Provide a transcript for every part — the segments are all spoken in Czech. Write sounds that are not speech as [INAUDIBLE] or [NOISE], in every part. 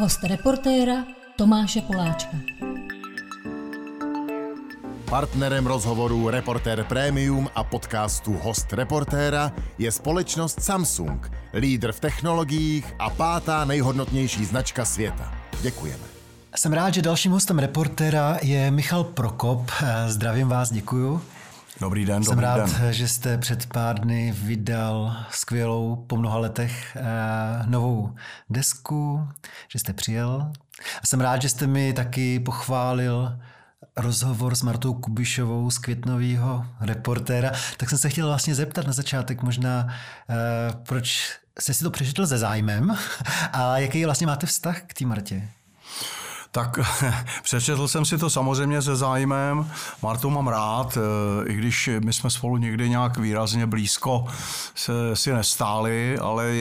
Host reportéra Tomáše Poláčka. Partnerem rozhovoru Reporter Premium a podcastu Host Reportéra je společnost Samsung, lídr v technologiích a pátá nejhodnotnější značka světa. Děkujeme. Jsem rád, že dalším hostem reportéra je Michal Prokop. Zdravím vás, děkuju. Dobrý den, Jsem dobrý rád, den. že jste před pár dny vydal skvělou po mnoha letech eh, novou desku, že jste přijel. A jsem rád, že jste mi taky pochválil rozhovor s Martou Kubišovou z Květnového reportéra. Tak jsem se chtěl vlastně zeptat na začátek možná, eh, proč jste si to přečetl se zájmem [LAUGHS] a jaký vlastně máte vztah k té Martě? Tak [LAUGHS] přečetl jsem si to samozřejmě se zájmem. Martu mám rád, eh, i když my jsme spolu někdy nějak výrazně blízko se, si nestáli, ale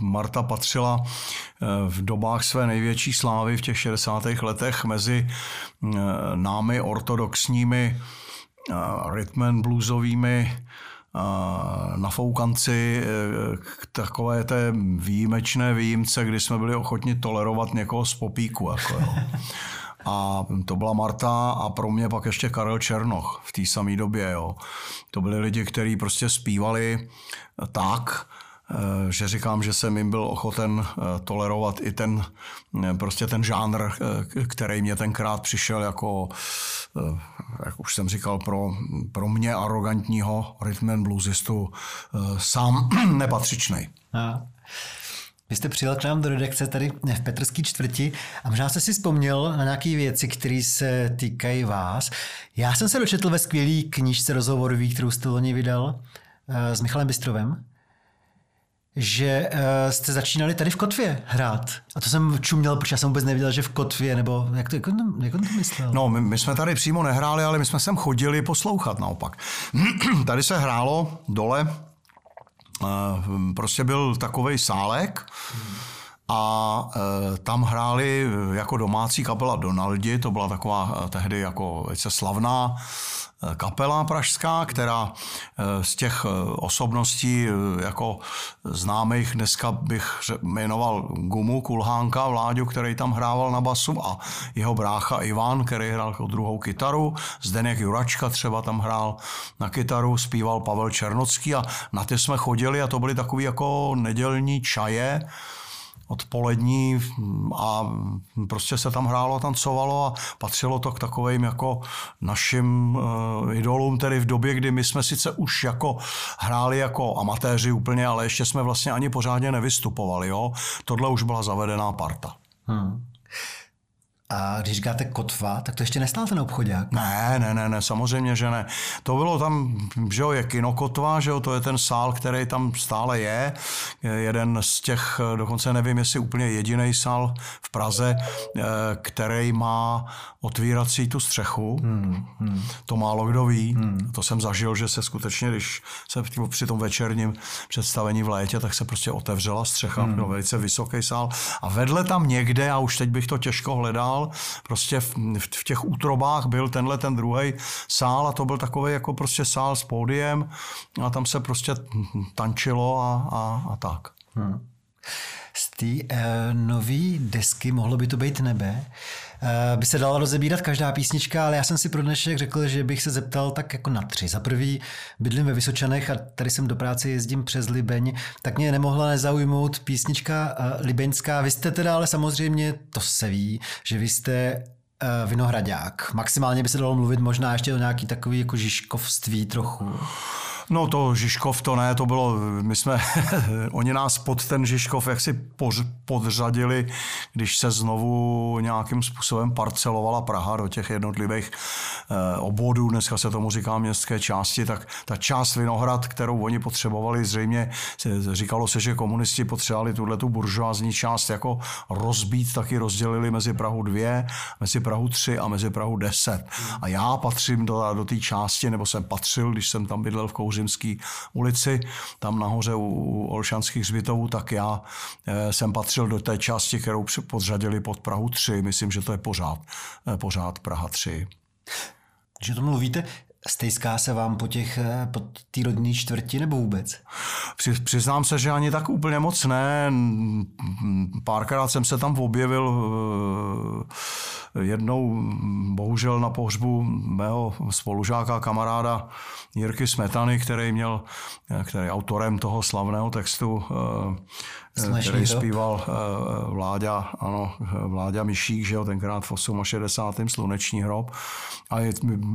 Marta patřila eh, v dobách své největší slávy v těch 60. letech mezi eh, námi ortodoxními rytm bluesovými na foukanci k takové té výjimečné výjimce, kdy jsme byli ochotni tolerovat někoho z popíku. Jako jo. A to byla Marta a pro mě pak ještě Karel Černoch v té samé době. Jo. To byli lidi, kteří prostě zpívali tak, že říkám, že jsem jim byl ochoten tolerovat i ten, prostě ten žánr, který mě tenkrát přišel jako, jak už jsem říkal, pro, pro mě arrogantního rhythm and bluesistu sám [CLEARS THROAT] nepatřičný. Vy jste přijel k nám do redakce tady v Petrský čtvrti a možná jste si vzpomněl na nějaké věci, které se týkají vás. Já jsem se dočetl ve skvělé knížce rozhovorový, kterou jste loni vydal s Michalem Bystrovem že uh, jste začínali tady v Kotvě hrát. A to jsem čuměl, protože já jsem vůbec nevěděl, že v Kotvě, nebo jak to, jak on, jak on to myslel? No, my, my jsme tady přímo nehráli, ale my jsme sem chodili poslouchat naopak. [CLEARS THROAT] tady se hrálo dole, uh, prostě byl takový sálek, hmm a e, tam hráli jako domácí kapela Donaldi, to byla taková tehdy jako velice slavná kapela pražská, která e, z těch e, osobností e, jako známých dneska bych jmenoval Gumu Kulhánka, Vláďu, který tam hrával na basu a jeho brácha Ivan, který hrál jako druhou kytaru, Zdeněk Juračka třeba tam hrál na kytaru, zpíval Pavel Černocký a na ty jsme chodili a to byly takový jako nedělní čaje, odpolední a prostě se tam hrálo tancovalo a patřilo to k takovým jako našim uh, idolům, tedy v době, kdy my jsme sice už jako hráli jako amatéři úplně, ale ještě jsme vlastně ani pořádně nevystupovali. Jo? Tohle už byla zavedená parta. Hmm. A když říkáte kotva, tak to ještě nestál ten obchodák? Ne, ne, ne, ne, samozřejmě, že ne. To bylo tam, že jo, je kinokotva, že jo, to je ten sál, který tam stále je. Jeden z těch, dokonce nevím, jestli úplně jediný sál v Praze, eh, který má otvírací tu střechu. Hmm, hmm. To málo kdo ví. Hmm. To jsem zažil, že se skutečně, když se při tom večerním představení v létě, tak se prostě otevřela střecha, hmm. no, velice vysoký sál. A vedle tam někde, a už teď bych to těžko hledal, prostě v, v těch útrobách byl tenhle ten druhý sál a to byl takový jako prostě sál s pódiem a tam se prostě tančilo a, a, a tak. Hmm. Z té uh, nové desky mohlo by to být nebe. Uh, by se dala rozebírat každá písnička, ale já jsem si pro dnešek řekl, že bych se zeptal tak jako na tři. Za prvý bydlím ve Vysočanech a tady jsem do práce jezdím přes Libeň, tak mě nemohla nezaujmout písnička uh, libeňská. Vy jste teda ale samozřejmě, to se ví, že vy jste vinohradák. Maximálně by se dalo mluvit možná ještě o nějaký takový jako žižkovství trochu. No to Žižkov to ne, to bylo, my jsme, [LAUGHS] oni nás pod ten Žižkov jaksi podřadili, když se znovu nějakým způsobem parcelovala Praha do těch jednotlivých eh, obvodů, dneska se tomu říká městské části, tak ta část Vinohrad, kterou oni potřebovali, zřejmě říkalo se, že komunisti potřebovali tuhle tu buržoázní část jako rozbít, taky rozdělili mezi Prahu 2, mezi Prahu 3 a mezi Prahu 10. A já patřím do, do té části, nebo jsem patřil, když jsem tam bydlel v Kouři Kouřimské ulici, tam nahoře u Olšanských hřbitovů, tak já eh, jsem patřil do té části, kterou podřadili pod Prahu 3. Myslím, že to je pořád, eh, pořád Praha 3. Když o tom mluvíte, Stejská se vám po těch, eh, po té rodinné čtvrti nebo vůbec? Při, přiznám se, že ani tak úplně moc ne. Párkrát jsem se tam objevil eh, jednou, bohužel na pohřbu mého spolužáka, kamaráda Jirky Smetany, který měl, eh, který autorem toho slavného textu který hrob. zpíval Vláďa, ano, Vláďa Myšík, že jo, tenkrát v 68. Sluneční hrob. A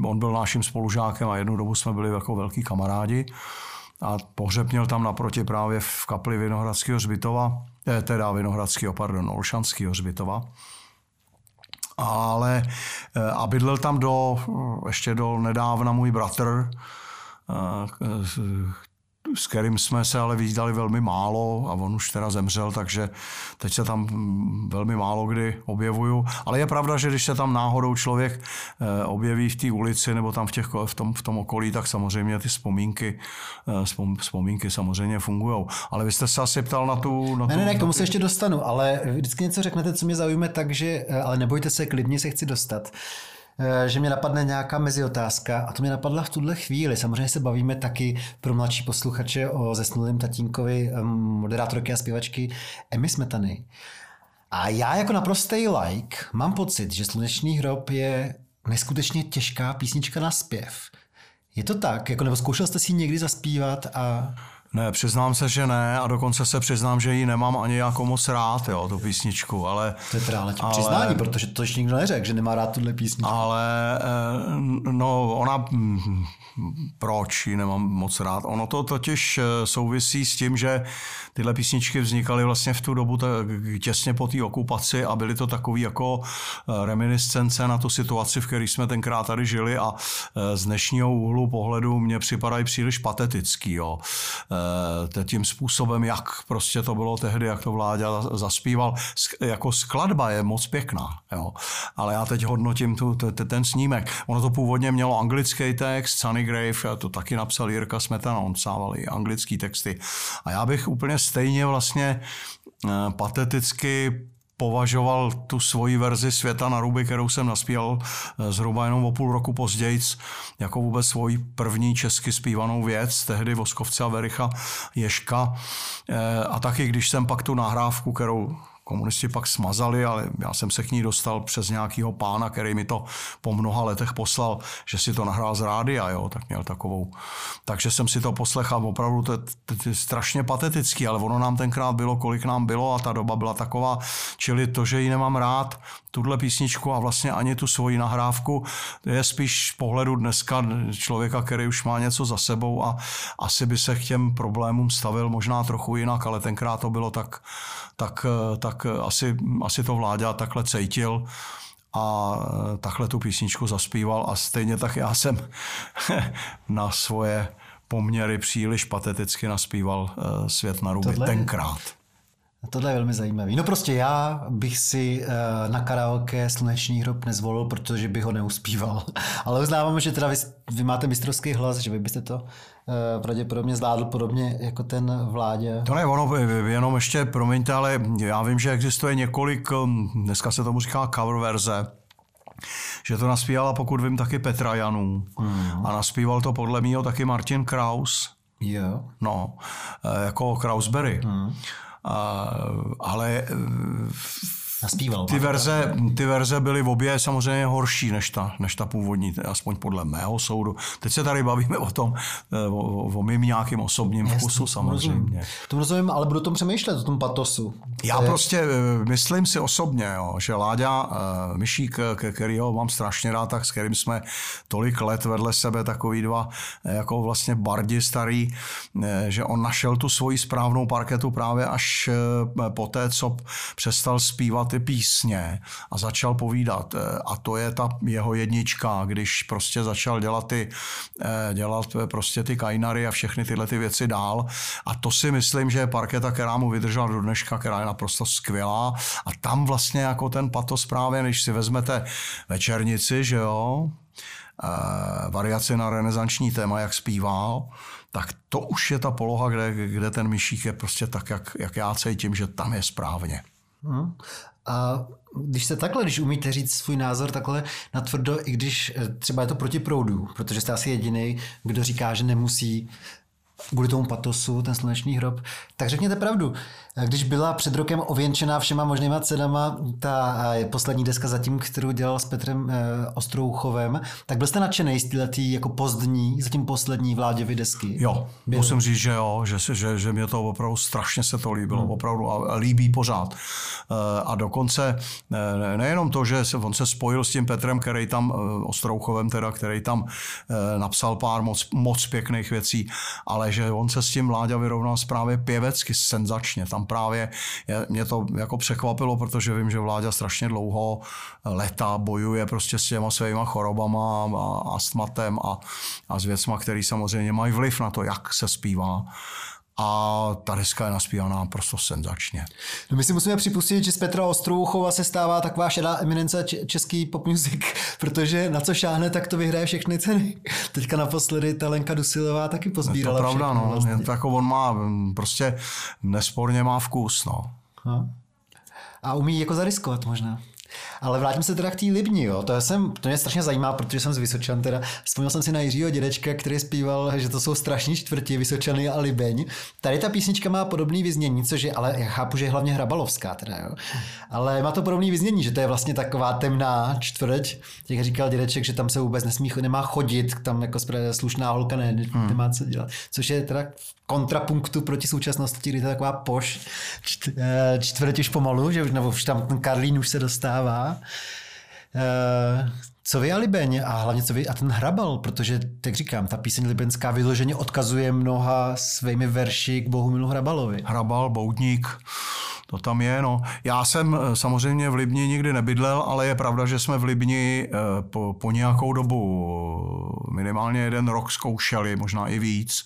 on byl naším spolužákem a jednu dobu jsme byli jako velký kamarádi. A pohřeb měl tam naproti právě v kapli Vinohradského hřbitova, eh, teda Vinohradského, pardon, Olšanského hřbitova. Ale eh, a bydlel tam do, ještě do nedávna můj bratr, eh, s kterým jsme se ale viděli velmi málo a on už teda zemřel, takže teď se tam velmi málo kdy objevuju. Ale je pravda, že když se tam náhodou člověk eh, objeví v té ulici nebo tam v, těch, v, tom, v tom okolí, tak samozřejmě ty vzpomínky, eh, vzpom, vzpomínky samozřejmě fungují. Ale vy jste se asi ptal na tu... Na Ne, tu, ne, ne, k tomu se ještě dostanu, ale vždycky něco řeknete, co mě zaujme, takže, eh, ale nebojte se, klidně se chci dostat. Eh, Že mě napadne nějaká meziotázka a to mě napadla v tuhle chvíli. Samozřejmě se bavíme taky pro mladší posluchače o zesnulém tatínkovi moderátorky a zpěvačky Emmy Smetany. A já jako naprostý like mám pocit, že Slunečný hrob je neskutečně těžká písnička na zpěv. Je to tak? Jako, nebo zkoušel jste si někdy zaspívat a Ne, přiznám se, že ne a dokonce se přiznám, že ji nemám ani jako moc rád, jo, tu písničku, ale... to je teda ale Ale- přiznání, protože to ještě nikdo neřekl, že nemá rád tuhle písničku. Ale eh, no, ona, proč ji nemám moc rád? Ono to totiž eh, souvisí s tím, že tyhle písničky vznikaly vlastně v tu dobu tak těsně po té okupaci a byly to takové jako eh, reminiscence na tu situaci, v které jsme tenkrát tady žili a z dnešního úhlu pohledu mě připadají příliš patetický. Jo. Eh, Tím způsobem, jak prostě to bylo tehdy, jak to Vláďa zaspíval. Jako skladba je moc pěkná, jo. ale já teď hodnotím tu, ten snímek. Ono to původně mělo anglický text, Sunny Grave, to taky napsal Jirka Smetana, on psával i anglický texty. A já bych úplně stejně vlastně eh, pateticky považoval tu svoji verzi Světa na ruby, kterou jsem naspíval eh, zhruba jenom o půl roku později, jako vůbec svoji první česky zpívanou věc, tehdy Voskovce a Vericha Ješka. Eh, A taky, když jsem pak tu nahrávku, kterou komunisti pak smazali, ale já jsem se k ní dostal přes nějakého pána, který mi to po mnoha letech poslal, že si to nahrál z rádia, jo, tak měl takovou. Takže jsem si to poslechal, opravdu to, to, to je strašně patetický, ale ono nám tenkrát bylo, kolik nám bylo a ta doba byla taková, čili to, že ji nemám rád, tuhle písničku a vlastně ani tu svoji nahrávku, je spíš z pohledu dneska člověka, který už má něco za sebou a asi by se k těm problémům stavil možná trochu jinak, ale tenkrát to bylo tak, tak, tak asi, asi to vláďa takhle cítil a takhle tu písničku zaspíval a stejně tak já jsem [LAUGHS] na svoje poměry příliš pateticky naspíval eh, Svět na ruby Tohle tenkrát. Tohle je velmi zajímavý. No prostě já bych si eh, na karaoke Sluneční hrob nezvolil, protože bych ho neuspíval. [LAUGHS] Ale uznávám, že teda vy, vy máte mistrovský hlas, že vy byste to eh, pravděpodobně zvládl podobně jako ten vládě. To ne, ono, jenom ještě, promiňte, ale já vím, že existuje několik, um, dneska se tomu říká cover verze, že to naspívala, pokud vím, taky Petra Janů. Mm. A naspíval to podle mého taky Martin Kraus. Jo. No, eh, jako Krausberry. Mm. Ale eh, Naspíval. ty verze, ty verze byly v obě samozřejmě horší než ta, než ta původní, aspoň podle mého soudu. Teď se tady bavíme o tom, eh, o, o, mým nějakým osobním Jasně, vkusu samozřejmě. Rozumím. Tomu rozumím, ale budu o tom přemýšlet, o tom patosu. Já To je- prostě eh, myslím si osobně, jo, že Láďa uh, Myšík, kterýho mám strašně rád, tak s kterým jsme tolik let vedle sebe, takový dva eh, jako vlastně bardi starý, eh, že on našel tu svoji správnou parketu právě až eh, po té, co přestal zpívat ty písně a začal povídat. Eh, A to je ta jeho jednička, když prostě začal dělat ty, eh, dělat prostě ty kajnary a všechny tyhle ty věci dál. A to si myslím, že je parketa, která mu vydržela do dneška, která je naprosto skvělá. A tam vlastně jako ten patos právě, když si vezmete večernici, že jo, eh, variaci na renesanční téma, jak zpíval, tak to už je ta poloha, kde, kde ten myšík je prostě tak, jak, jak já cítím, že tam je správně. Hmm. A když se takhle, když umíte říct svůj názor takhle natvrdo, i když eh, třeba je to proti proudu, protože jste asi jediný, kdo říká, že nemusí kvůli tomu patosu, ten slunečný hrob, tak řekněte pravdu. Když byla před rokem ověnčená všema možnýma cenama ta poslední deska zatím, kterou dělal s Petrem e, Ostrouchovem, tak byl jste nadšený z této jako pozdní, zatím poslední vláděvy desky? Jo, byl. musím říct, že jo, že, že, že mě to opravdu strašně se to líbilo, hmm. opravdu a líbí pořád. E, a dokonce nejenom to, že on se spojil s tím Petrem, který tam, e, Ostrouchovem teda, který tam napsal pár moc, moc pěkných věcí, ale že on se s tím Vláďa vyrovnal právě pěvecky, senzačně. Tam právě mě to jako překvapilo, protože vím, že Vláďa strašně dlouho leta bojuje prostě s těma svýma chorobama a astmatem a, a s věcma, které samozřejmě mají vliv na to, jak se zpívá a ta deska je naspívaná prostě senzačně. No my si musíme připustit, že z Petra Ostrouchova se stává taková šedá eminence český pop music, [LAUGHS] protože na co šáhne, tak to vyhraje všechny ceny. [LAUGHS] Teďka naposledy ta Lenka Dusilová taky pozbírala Je to pravda, no. Vlastně. Je to jako on má, prostě nesporně má vkus, no. A umí jako zariskovat možná. Ale vrátím se teda k té Libni, jo. To, jsem, to mě strašně zajímá, protože jsem z Vysočan teda. Vzpomněl jsem si na Jiřího dědečka, který zpíval, že to jsou strašní čtvrti, Vysočany a Libeň. Tady ta písnička má podobný vyznění, což je, ale já chápu, že je hlavně hrabalovská teda, jo. Ale má to podobný vyznění, že to je vlastně taková temná čtvrť. Jak říkal dědeček, že tam se vůbec nesmí, nemá chodit, tam jako slušná holka ne, hmm. nemá co dělat. Což je teda kontrapunktu proti současnosti, kdy to je taková poš eh, čtvrť už pomalu, že už, nebo už tam ten Karlín už se dostává. Eh, co vy a Libeň a hlavně co vy a ten Hrabal, protože, jak říkám, ta píseň libenská vyloženě odkazuje mnoha svými verši k Bohumilu Hrabalovi. Hrabal, Boudník, to tam je, no. Já jsem eh, samozřejmě v Libni nikdy nebydlel, ale je pravda, že jsme v Libni eh, po, po nějakou dobu eh, minimálně jeden rok zkoušeli, možná i víc,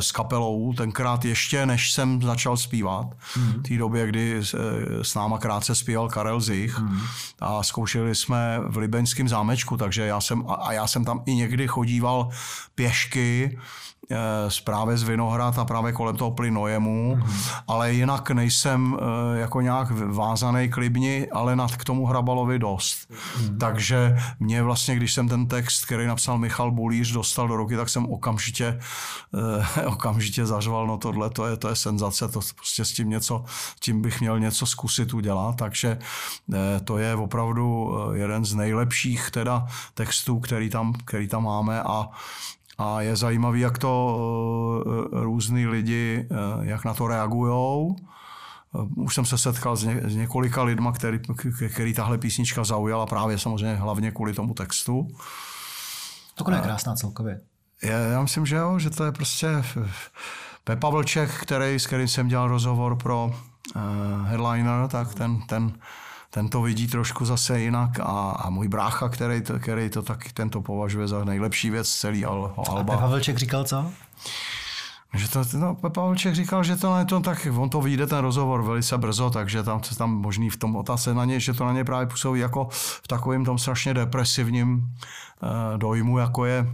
s kapelou. Tenkrát ještě, než jsem začal zpívat, mm. v té době, kdy s náma krátce zpíval Karel Zich mm. a zkoušeli jsme v Libeňském zámečku, takže já jsem, a já jsem tam i někdy chodíval pěšky, právě z Vinohrad a právě kolem toho Plynojemu, mm-hmm. ale jinak nejsem eh, jako nějak vázaný k Libni, ale nad k tomu Hrabalovi dost. Mm-hmm. Takže mě vlastně, když jsem ten text, který napsal Michal Bulíř, dostal do ruky, tak jsem okamžitě, eh, [LAUGHS] okamžitě zařval, no tohle to je, to je senzace, to prostě s tím něco, tím bych měl něco zkusit udělat, takže to je opravdu jeden z nejlepších teda textů, který tam, který tam máme a a je zajímavý, jak to eh, různý lidi, eh, jak na to reagují. Eh, už jsem se setkal s, ně, s několika lidma, který, který tahle písnička zaujala právě samozřejmě hlavně kvůli tomu textu. To je krásná celkově. Je, já myslím, že jo, že to je prostě Pepa Vlček, který, s kterým jsem dělal rozhovor pro uh, Headliner, tak ten, ten ten to vidí trošku zase jinak a, a můj brácha, který to, který to taky tento považuje za nejlepší věc celý al, Alba. A Pavelček říkal co? Že to, no, Pavelček říkal, že to, to tak, on to vyjde ten rozhovor velice brzo, takže tam, tam možný v tom otázce na ně, že to na ně právě působí jako v takovém tom strašně depresivním uh, dojmu, jako je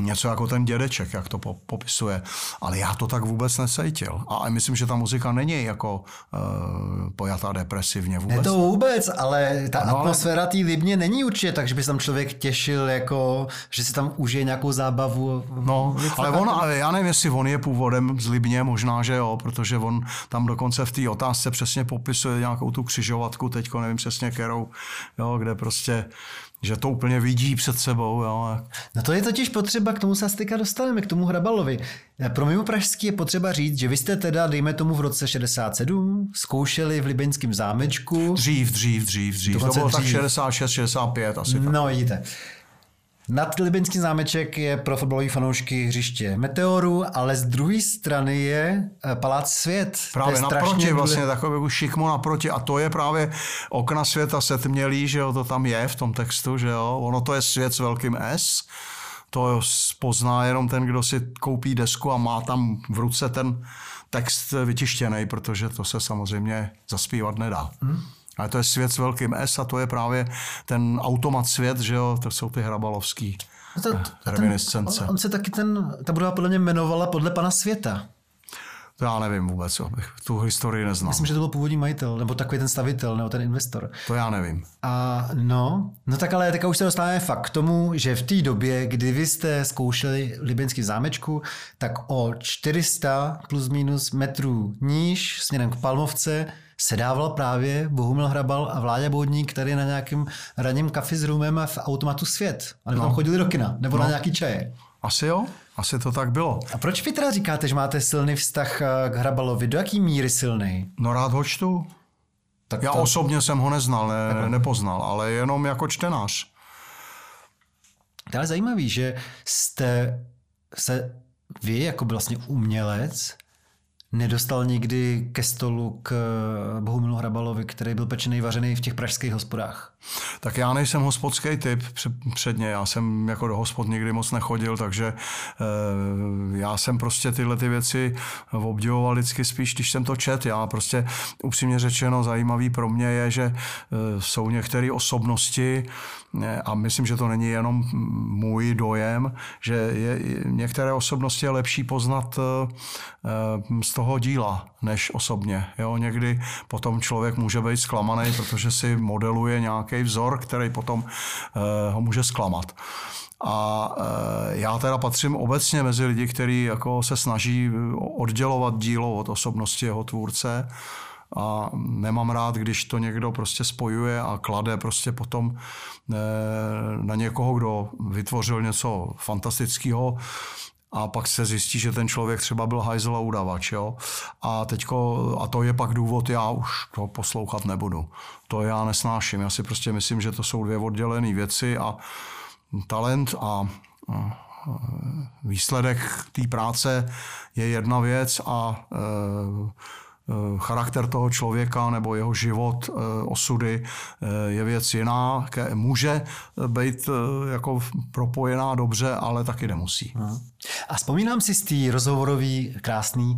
něco jako ten dědeček, jak to popisuje. Ale já to tak vůbec nesejtil. A myslím, že ta muzika není jako uh, pojatá depresivně vůbec. Ne to vůbec, ale ta no, atmosféra té Libně není určitě tak, že by se tam člověk těšil, jako, že si tam užije nějakou zábavu. No, ale on, ale já nevím, jestli on je původem z Libně, možná, že jo, protože on tam dokonce v té otázce přesně popisuje nějakou tu křižovatku, teďko nevím přesně kterou, jo, kde prostě že to úplně vidí před sebou. Jo. No to je totiž potřeba, k tomu se styka dostaneme, k tomu Hrabalovi. Eh, pro mimo Pražský je potřeba říct, že vy jste teda, dejme tomu v roce 67, zkoušeli v Libeňském zámečku. Dřív, dřív, dřív, dřív. to bylo dřív. tak 66, 65 asi. No tak. vidíte. Nad Libeňský zámeček je pro fotbalové fanoušky hřiště Meteoru, ale z druhé strany je eh, Palác Svět. Právě naproti, vlastně takový už šikmo naproti a to je právě okna světa setmělý, že jo, to tam je v tom textu, že jo, ono to je svět s velkým S, to pozná jenom ten, kdo si koupí desku a má tam v ruce ten text vytištěný, protože to se samozřejmě zaspívat nedá. Hmm. Ale to je svět s velkým S a to je právě ten automat svět, že jo, to jsou ty hrabalovský no to, reminiscence. On, on se taky ten, ta budova podle mě jmenovala podle pana světa. To já nevím vůbec, abych tu historii neznal. Myslím, že to byl původní majitel, nebo takový ten stavitel, nebo ten investor. To já nevím. A no, no tak ale teďka už se dostáváme fakt k tomu, že v té době, kdy vy jste zkoušeli Libenský zámečku, tak o 400 plus minus metrů níž směrem k Palmovce se dával právě Bohumil Hrabal a Vláďa Boudník tady na nějakém ranním kafi s rumem v automatu Svět. A nebo no. tam chodili do kina, nebo no. na nějaký čaje. Asi jo, asi to tak bylo. A proč vy teda říkáte, že máte silný vztah eh, k Hrabalovi? Do jaký míry silný? No rád ho čtu. Tak Já to... osobně jsem ho neznal, ne, nepoznal, ale jenom jako čtenář. To je zajímavý, že jste se vy jako vlastně umělec nedostal nikdy ke stolu k Bohumilu Hrabalovi, který byl pečený vařený v těch pražských hospodách? Tak já nejsem hospodský typ předně, já jsem jako do hospod nikdy moc nechodil, takže e, já jsem prostě tyhle ty věci obdivoval vždycky spíš, když jsem to čet. Já prostě upřímně řečeno zajímavý pro mě je, že e, jsou některé osobnosti, a myslím, že to není jenom můj dojem, že je, některé osobnosti je lepší poznat z toho díla, než osobně. Jo, někdy potom člověk může být zklamaný, protože si modeluje nějaký vzor, který potom uh, ho může zklamat. A e, já teda patřím obecně mezi lidi, kteří jako se snaží oddělovat dílo od osobnosti jeho tvůrce a nemám rád, když to někdo prostě spojuje a klade prostě potom e, na někoho, kdo vytvořil něco fantastického, a pak se zjistí, že ten člověk třeba byl hajzl a udavač. Jo? A, teďko, a to je pak důvod, já už to poslouchat nebudu. To já nesnáším. Já si prostě myslím, že to jsou dvě oddělené věci a talent a, a výsledek té práce je jedna věc a e, charakter toho člověka nebo jeho život, eh, osudy eh, je věc jiná, může být jako propojená dobře, ale taky nemusí. A vzpomínám si z té rozhovorové krásné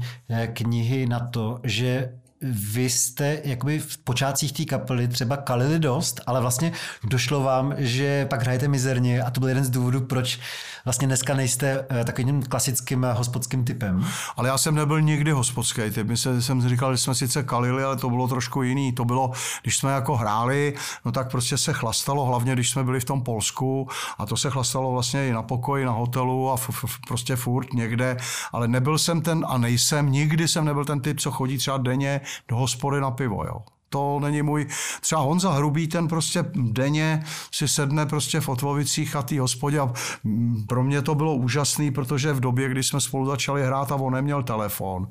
knihy na to, že vy jste jakoby v počátcích té kapely třeba kalili dost, ale vlastně došlo vám, že pak hrajete mizerně a to byl jeden z důvodů, proč vlastně dneska nejste eh, takovým klasickým hospodským typem. Ale já jsem nebyl nikdy hospodský typ. My se, jsem říkal, že jsme sice kalili, ale to bylo trošku jiný. To bylo, když jsme jako hráli, no tak prostě se chlastalo, hlavně když jsme byli v tom Polsku a to se chlastalo vlastně i na pokoji, na hotelu a f, f, prostě furt někde, ale nebyl jsem ten a nejsem, nikdy jsem nebyl ten typ, co chodí třeba denně do hospody na pivo, jo. To není můj, třeba Honza Hrubý, ten prostě denně si sedne prostě v Otlovicích a té hospodě a pro mě to bylo úžasný, protože v době, kdy jsme spolu začali hrát a on neměl telefon,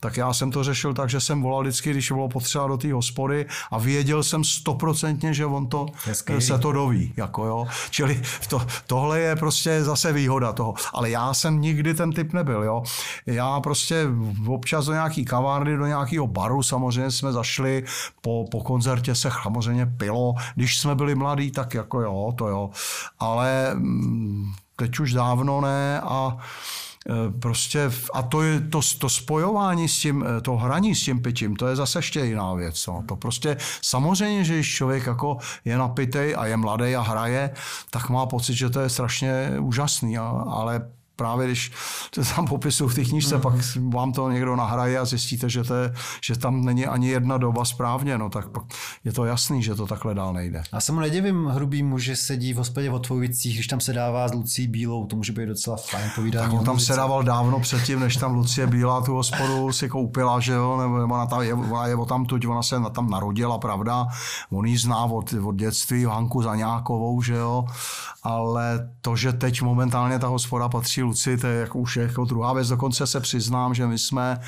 tak já jsem to řešil tak, že jsem volal vždycky, když bylo potřeba do té hospody a věděl jsem stoprocentně, že on to Hezký. se to doví. Jako jo. Čili to, tohle je prostě zase výhoda toho. Ale já jsem nikdy ten typ nebyl. Jo. Já prostě občas do nějaký kavárny, do nějakého baru samozřejmě jsme zašli po, po koncertě se samozřejmě pilo. Když jsme byli mladí, tak jako jo, to jo. Ale mm, teď už dávno ne a e, prostě a to, je, to, to spojování s tím, e, to hraní s tím pitím, to je zase ještě jiná věc. No. To prostě samozřejmě, že když člověk jako je napitej a je mladý a hraje, tak má pocit, že to je strašně úžasný, ale právě když to tam popisuju v té knižce, mm-hmm. pak vám to někdo nahraje a zjistíte, že, to je, že tam není ani jedna doba správně, no tak pak je to jasný, že to takhle dál nejde. A se mu nedivím hrubýmu, že sedí v hospodě v Otvojvicích, když tam se dává s Lucí Bílou, to může být docela fajn povídání. Tak on tam se dával dávno předtím, než tam Lucie Bílá tu hospodu si koupila, že jo, nebo ona, tam je, ona je tam tuď, ona se tam narodila, pravda, on ji zná od, od dětství, Hanku Zaňákovou, že jo, ale to, že teď momentálně ta hospoda patří Luci, to je jako už jako druhá věc. Dokonce se přiznám, že my jsme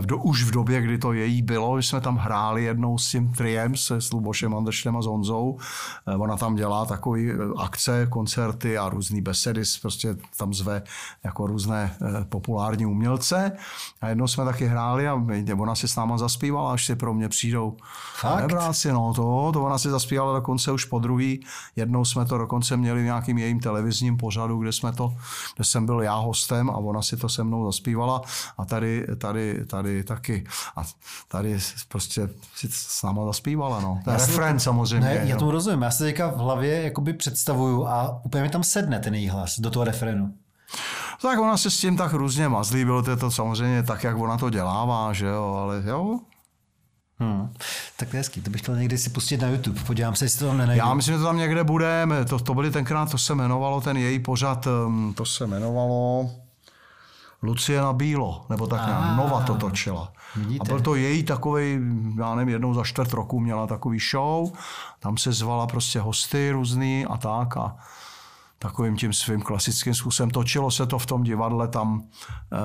v do, už v době, kdy to její bylo, že jsme tam hráli jednou s tím triem, se s Lubošem Andrštem a s Honzou. Eh, ona tam dělá takové eh, akce, koncerty a různé besedy, prostě tam zve jako různé populární umělce. A jednou jsme taky hráli a ona si s náma zaspívala, až si pro mě přijdou. Fakt? Nebráci, no to, to ona si zaspívala dokonce už po druhý. Jednou jsme to dokonce měli v nějakým jejím televizním pořadu, kde jsme to, kde jsem byl já hostem a ona si to se mnou zaspívala. A tady, tady tady taky. A tady prostě si s náma zaspívala, no. To je refren samozřejmě. Ne, já tomu rozumím. Já se teďka v hlavě jakoby představuju a úplně mi tam sedne ten její hlas do toho refrenu. Tak ona se s tím tak různě mazlí, bylo to, to samozřejmě tak, jak ona to dělává, že jo, ale jo, Hmm. Tak to je hezký, to bych chtěl někdy si pustit na YouTube, podívám se, jestli to tam nenajdu. Já myslím, že to tam někde bude, to, to byly tenkrát, to se jmenovalo, ten její pořad, um, to se jmenovalo Lucie na Bílo, nebo tak nějak, Ah, Nova to točila. vidíte. A byl to její takový, já nevím, jednou za čtvrt roku měla takový show, tam se zvala prostě hosty různý a tak a takovým tím svým klasickým způsobem. Točilo se to v tom divadle tam e,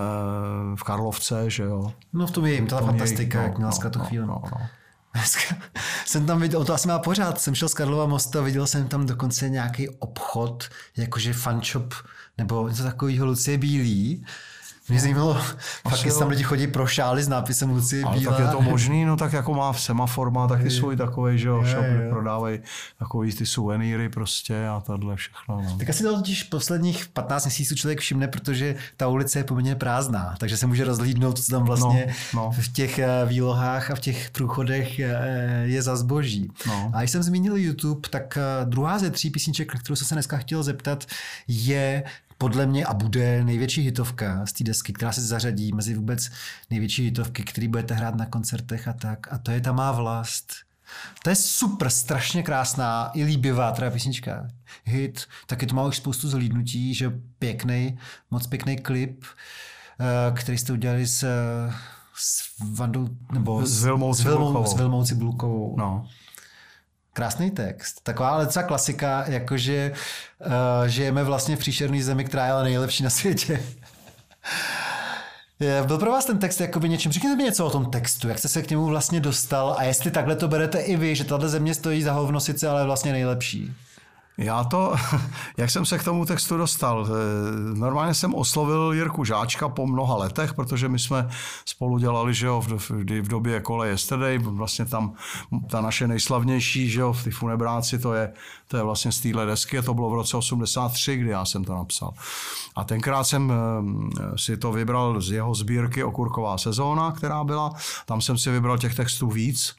v Karlovce, že jo. No v tom jejím, tom fantastika, jak měla no, tu chvíli. No, no. Dneska [LAUGHS] jsem tam viděl, to asi má pořád, jsem šel z Karlova mostu a viděl jsem tam dokonce nějaký obchod, jakože fun shop, nebo něco takového Lucie Bílý. Mě zajímalo, fakt jestli tam lidi chodí pro šály s nápisem Lucie Ale Bílá. tak je to [LAUGHS] možný, no tak jako má v semafor, má taky svůj takový, že jo, Je, je. prodávají takový ty suvenýry prostě a tohle všechno. No. Tak asi to totiž posledních 15 měsíců člověk všimne, protože ta ulice je poměrně prázdná, takže se může rozhlídnout, co tam vlastně No, no. v těch eh, výlohách a v těch průchodech eh, je za zboží. No. A když jsem zmínil YouTube, tak eh, druhá ze tří písniček, na kterou jsem se dneska chtěl zeptat, je podle mě a bude největší hitovka z té desky, která se zařadí mezi vůbec největší hitovky, který budete hrát na koncertech a tak. A to je ta má vlast. To je super, strašně krásná i líbivá teda písnička. Hit, taky to má už spoustu zhlídnutí, že pěkný, moc pěkný klip, eh, který jste udělali s, eh, s Vandou, nebo S s Vilmou, Cibulkovou. s Vilmou Cibulkovou. no. Krásný text. Taková ale docela klasika, jakože uh, žijeme vlastně v příšerné zemi, která je ale nejlepší na světě. [LAUGHS] Byl pro vás ten text jakoby něčím? Řekněte mi něco o tom textu, jak jste se k němu vlastně dostal a jestli takhle to berete i vy, že tahle země stojí za hovno sice, ale vlastně nejlepší. Já to, [LAUGHS] jak jsem se k tomu textu dostal, eh, normálně jsem oslovil Jirku Žáčka po mnoha letech, protože my jsme spolu dělali, že jo, v, v, v době kole Yesterday, vlastně tam ta naše nejslavnější, že jo, ty funebráci, to je, to je vlastně z téhle desky, to bylo v roce 83, kdy já jsem to napsal. A tenkrát jsem eh, si to vybral z jeho sbírky Okurková sezóna, která byla, tam jsem si vybral těch textů víc,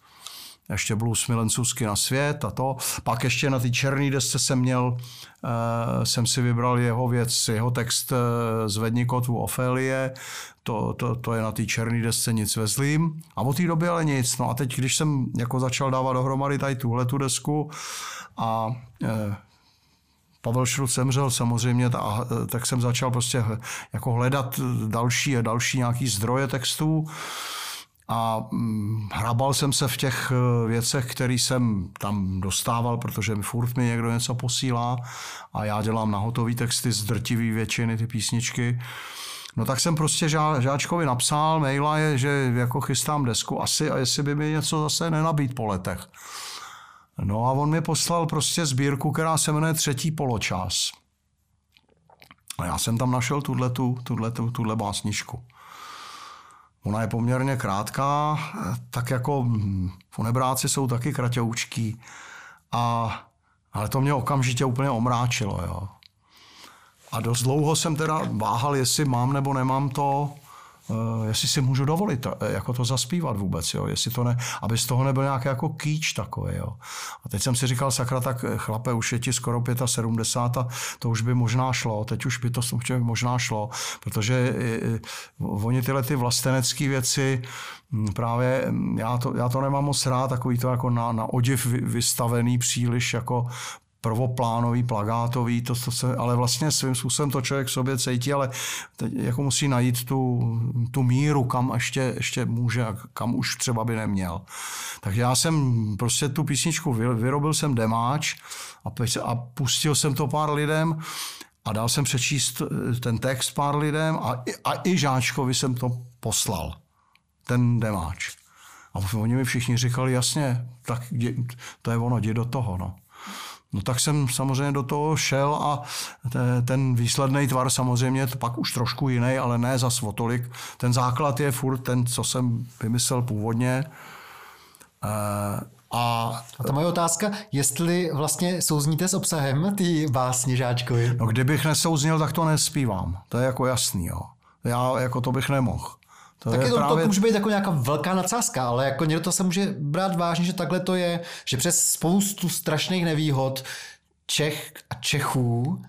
ještě blues milencůvsky na svět a to. Pak ještě na té černé desce jsem měl, uh, jsem si vybral jeho věc, jeho text uh, Zvedni Ofélie, to, to, to je na té černé desce nic ve zlým. A od té doby ale nic. No a teď, když jsem jako začal dávat dohromady tady tuhle tu desku a uh, Pavel Šrut zemřel samozřejmě, ta, tak jsem začal prostě jako hledat další a další nějaký zdroje textů a mm, hrabal jsem se v těch eh, věcech, které jsem tam dostával, protože mi furt mi někdo něco posílá a já dělám na hotový texty z drtivý většiny ty písničky. No tak jsem prostě žá, žáčkovi napsal maila, je, že jako chystám desku asi a jestli by mi něco zase nenabít po letech. No a on mi poslal prostě sbírku, která se jmenuje Třetí poločas. A já jsem tam našel tuhletu, tuhletu, tuhle básničku. Ona je poměrně krátká, tak jako hm, funebráci jsou taky kraťoučký. A, ale to mě okamžitě úplně omráčilo. Jo. A dost dlouho jsem teda váhal, jestli mám nebo nemám to, jestli si můžu dovolit eh, jako to zaspívat vůbec, jo. Jestli to ne, aby z toho nebyl nějaký jako kýč takový. Jo. A teď jsem si říkal, sakra, tak eh, chlape, už je ti skoro 75 a to už by možná šlo, teď už by to možná šlo, protože oni tyhle ty vlastenecké věci, hm, právě hm, já to, já to nemám moc rád, takový to jako na, na odiv vystavený příliš jako prvoplánový, plagátový, to, to se, ale vlastně svým způsobem to člověk v sobě cítí, ale teď jako musí najít tu, tu míru, kam ještě, ještě může a kam už třeba by neměl. Takže já jsem prostě tu písničku vyrobil jsem demáč a, a pustil jsem to pár lidem a dal jsem přečíst ten text pár lidem a, a i Žáčkovi jsem to poslal, ten demáč. A oni mi všichni říkali, jasně, tak to je ono, jdi do toho, no. No tak jsem samozřejmě do toho šel a ten výsledný tvar samozřejmě pak už trošku jiný, ale ne za svotolik. Ten základ je furt ten, co jsem vymyslel původně. A, a ta moje otázka, jestli vlastně souzníte s obsahem ty básně Žáčkovi? No kdybych nesouznil, tak to nespívám. To je jako jasný, jo. Já jako to bych nemohl. To tak je to, právě... to může být jako nějaká velká nadsázka, ale jako někdo to se může brát vážně, že takhle to je, že přes spoustu strašných nevýhod Čech a Čechů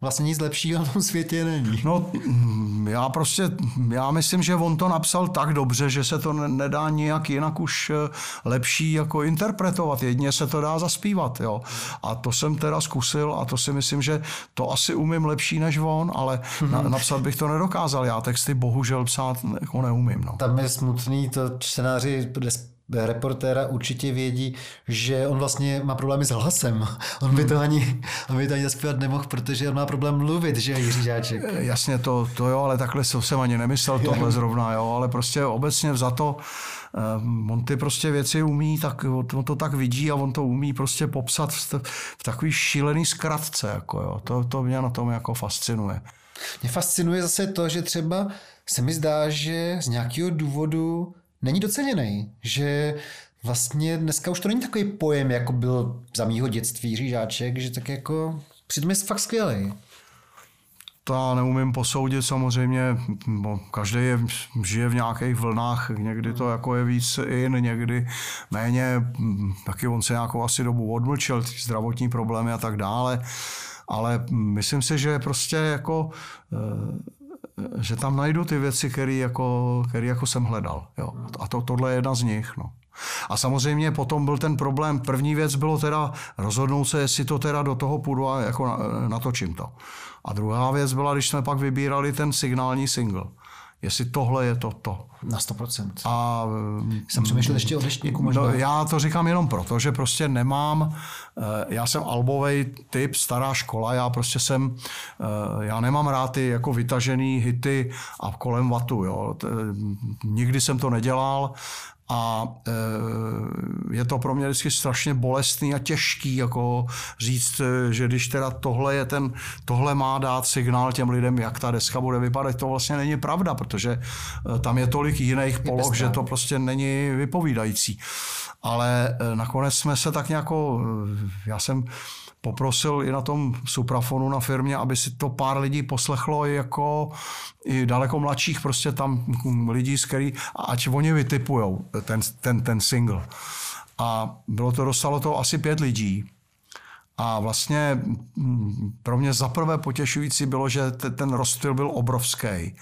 vlastně nic lepšího na tom světě není. No, mm, já prostě, já myslím, že on to napsal tak dobře, že se to nedá nijak jinak už eh, lepší jako interpretovat. Jedně se to dá zaspívat, jo. A to jsem teda zkusil a to si myslím, že to asi umím lepší než on, ale na, napsat bych to nedokázal. Já texty bohužel psát jako neumím, no. Tam je smutný, to čtenáři reportéra určitě vědí, že on vlastně má problémy s hlasem. On by to ani, on by to ani zaspívat nemohl, protože on má problém mluvit, že Jiří Žáček. Eh, jasně, to, to jo, ale takhle jsem ani nemyslel tohle zrovna, jo, ale prostě obecně za to, eh, on ty prostě věci umí, tak on to tak vidí a on to umí prostě popsat v, v takový šílený zkratce, jako jo. To, to mě na tom jako fascinuje. Mě fascinuje zase to, že třeba se mi zdá, že z nějakého důvodu není doceněný, že vlastně dneska už to není takový pojem, jako byl za mýho dětství řížáček, že tak jako přitom je fakt skvělý. To já neumím posoudit samozřejmě, bo každý je, žije v nějakých vlnách, někdy to jako je víc in, někdy méně, taky on se nějakou asi dobu odmlčel, zdravotní problémy a tak dále, ale myslím si, že prostě jako eh, že tam najdu ty věci, které jako, jako jsem hledal. Jo. A to, tohle je jedna z nich. No. A samozřejmě potom byl ten problém, první věc bylo teda rozhodnout se, jestli to teda do toho půjdu a jako natočím to. A druhá věc byla, když jsme pak vybírali ten signální single jestli tohle je to to. Na 100%. A, Jsem přemýšlel ještě o deštníku možná. No, já to říkám jenom proto, že prostě nemám, eh, já jsem albový typ, stará škola, já prostě jsem, eh, já nemám rád ty jako vytažený hity a kolem vatu, jo. Nikdy jsem to nedělal a e, je to pro mě vždycky strašně bolestný a těžký jako říct, e, že když teda tohle je ten, tohle má dát signál těm lidem, jak ta deska bude vypadat, to vlastně není pravda, protože e, tam je tolik jiných poloh, že to prostě není vypovídající. Ale nakonec jsme se tak nějako, já jsem poprosil i na tom suprafonu na firmě, aby si to pár lidí poslechlo jako i daleko mladších prostě tam lidí, z který, ať oni vytipujou ten, ten, ten single. A bylo to, dostalo to asi pět lidí. A vlastně pro mě zaprvé potěšující bylo, že ten rozptyl byl obrovský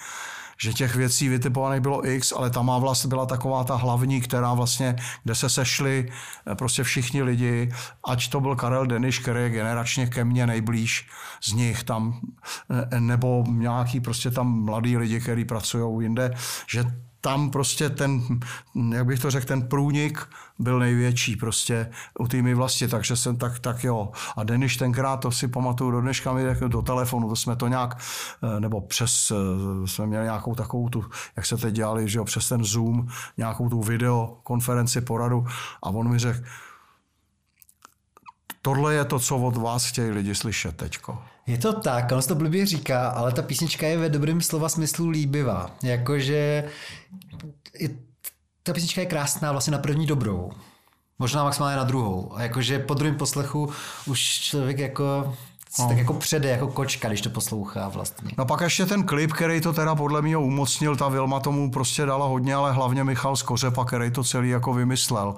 že těch věcí vytipovaných bylo x, ale ta má vlast byla taková ta hlavní, která vlastně, kde se sešli eh, prostě všichni lidi, ať to byl Karel Deniš, který je generačně ke mně nejblíž z nich tam, eh, nebo nějaký prostě tam mladí lidi, kteří pracují jinde, že tam prostě ten, jak bych to řekl, ten průnik byl největší prostě u týmy vlasti, takže jsem tak, tak jo. A Deniš tenkrát, to si pamatuju do dneška mi do telefonu, to jsme to nějak, eh, nebo přes, eh, jsme měli nějakou takovou tu, jak se teď dělali, že jo, přes ten Zoom, nějakou tu videokonferenci, poradu a on mi řekl, tohle je to, co od vás chtějí lidi slyšet teďko. Je to tak, on to blbě říká, ale ta písnička je ve dobrém slova smyslu líbivá. Jakože ta písnička je krásná vlastně na první dobrou. Možná maximálně na druhou. A jakože po druhém poslechu už člověk jako No. Tak jako přede, jako kočka, když to poslouchá vlastně. No pak ještě ten klip, který to teda podle mě umocnil, ta Vilma tomu prostě dala hodně, ale hlavně Michal Skořepa, který to celý jako vymyslel,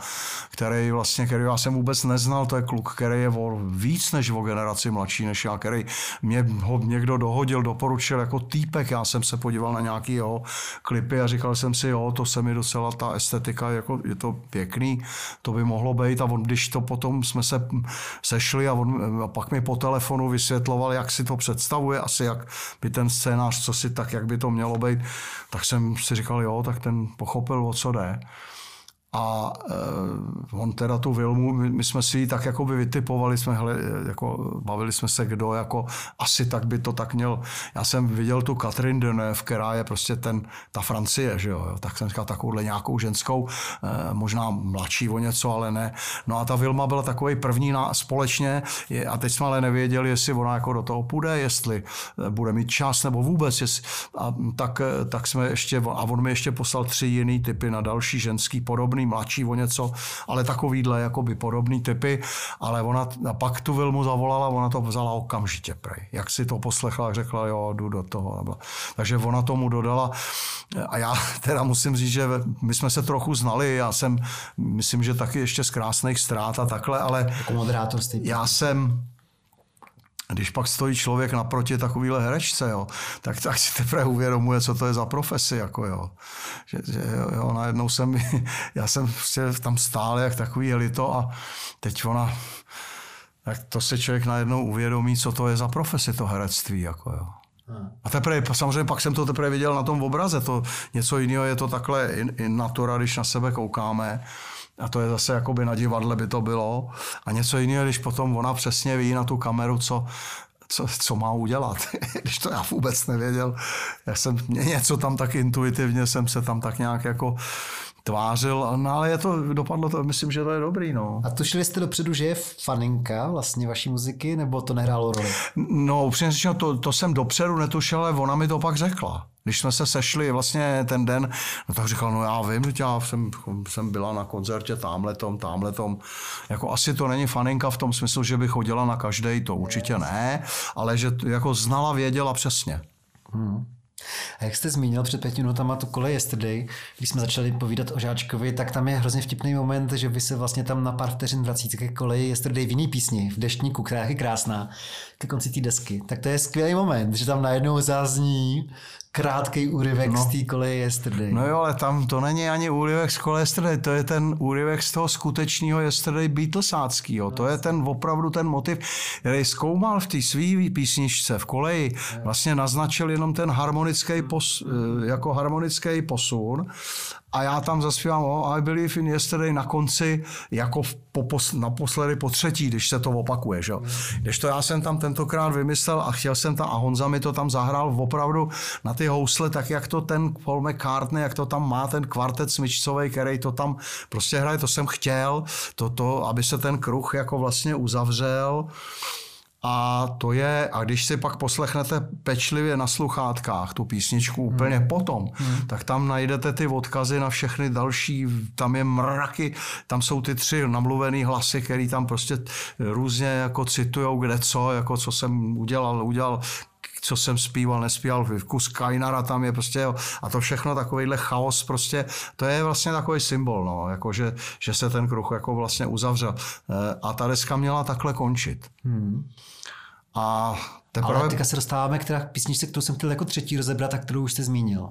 který vlastně, který já jsem vůbec neznal, to je kluk, který je o, víc než o generaci mladší než já, který mě ho někdo dohodil, doporučil jako týpek, já jsem se podíval na nějaký jeho klipy a říkal jsem si, jo, to se mi docela ta estetika, jako je to pěkný, to by mohlo být a on, když to potom jsme se sešli a, on, a pak mi po telefonu vysvětloval, jak si to představuje, asi jak by ten scénář, co si tak, jak by to mělo být, tak jsem si říkal, jo, tak ten pochopil, o co jde. A uh, on teda tu Vilmu, my, my jsme si ji tak jako by vytipovali, jsme hle, jako, bavili jsme se, kdo jako asi tak by to tak měl. Já jsem viděl tu Catherine Deneuve, která je prostě ten, ta Francie, že jo, tak jsem říkal takovouhle nějakou ženskou, uh, možná mladší o něco, ale ne. No a ta Vilma byla takový první na, společně je, a teď jsme ale nevěděli, jestli ona jako do toho půjde, jestli eh, bude mít čas nebo vůbec. Jestli, a tak, tak jsme ještě, a on mi ještě poslal tři jiný typy na další ženský podobný mladší o něco, ale takovýhle jakoby podobný typy, ale ona a pak tu Vilmu zavolala, ona to vzala okamžitě prej. Jak si to poslechla, řekla, jo, jdu do toho. Takže ona tomu dodala a já [LAUGHS] teda musím říct, že my jsme se trochu znali, já jsem, myslím, že taky ještě z krásných ztrát a takhle, ale jako moderátor já jsem když pak stojí člověk naproti takovýhle herečce, jo, tak, tak [LAUGHS] si teprve uvědomuje, co to je za profesi. Jako, jo. Že, že, jo, najednou jsem, [LAUGHS] já jsem prostě tam stál jak takový elito a teď ona, tak to se člověk najednou uvědomí, co to je za profesi, to herectví. Jako, jo. A teprve, samozřejmě pak jsem to teprve viděl na tom obraze, to něco jiného je to takhle in, in natura, když na sebe koukáme. A to je zase jakoby na divadle by to bylo. A něco jiného, když potom ona přesně ví na tu kameru, co, co, co má udělat, [LAUGHS] když to já vůbec nevěděl. Já jsem něco tam tak intuitivně jsem se tam tak nějak jako tvářil, no ale je to, dopadlo to, myslím, že to je dobrý, no. A tušili jste dopředu, že je faninka vlastně vaší muziky, nebo to nehrálo roli? No, upřímně řečeno, to, to jsem dopředu netušil, ale ona mi to pak řekla. Když jsme se sešli vlastně ten den, no tak říkal, no já vím, že já jsem, jsem byla na koncertě tamhletom, tamhletom. Jako asi to není faninka v tom smyslu, že by chodila na každý, to určitě ne, ale že jako znala, věděla přesně. Hmm. A jak jste zmínil před pěti minutama tu kole Yesterday, když jsme začali povídat o Žáčkovi, tak tam je hrozně vtipný moment, že vy se vlastně tam na pár vteřin vracíte ke koleji Yesterday v jiný písni, v deštníku, která je krásná, ke konci té desky. Tak to je skvělý moment, že tam najednou zazní krátký úryvek no. z té koleje Yesterday. No jo, ale tam to není ani úryvek z koleje Yesterday, to je ten úryvek z toho skutečného Yesterday Beatlesáckého. To je ten opravdu ten motiv, který zkoumal v té své písničce v koleji. Vlastně naznačil jenom ten harmonický pos, eh, jako harmonický posun a já tam zaspívám oh, I believe in yesterday na konci jako po, naposledy po třetí, když se to opakuje. Že? Když to já jsem tam tentokrát vymyslel a chtěl jsem tam a Honza mi to tam zahrál opravdu na ty housle, tak jak to ten Paul McCartney, jak to tam má ten kvartet smyčcový, který to tam prostě hraje, to jsem chtěl, to, to, aby se ten kruh jako vlastně uzavřel. A to je, a když si pak poslechnete pečlivě na sluchátkách tu písničku úplně hmm. potom, hmm. tak tam najdete ty odkazy na všechny další, tam je mraky, tam jsou ty tři namluvený hlasy, který tam prostě různě jako citujou kde co, jako co jsem udělal, udělal co jsem zpíval, nespíval, kus Kainara tam je prostě, jo, a to všechno takovýhle chaos prostě, to je vlastně takový symbol, no, jako že, že se ten kruh jako vlastně uzavřel. Eh, a ta deska měla takhle končit. Hmm. A teprve... Ale teďka se dostáváme k písničce, kterou jsem chtěl jako třetí rozebrat a kterou už jste zmínil.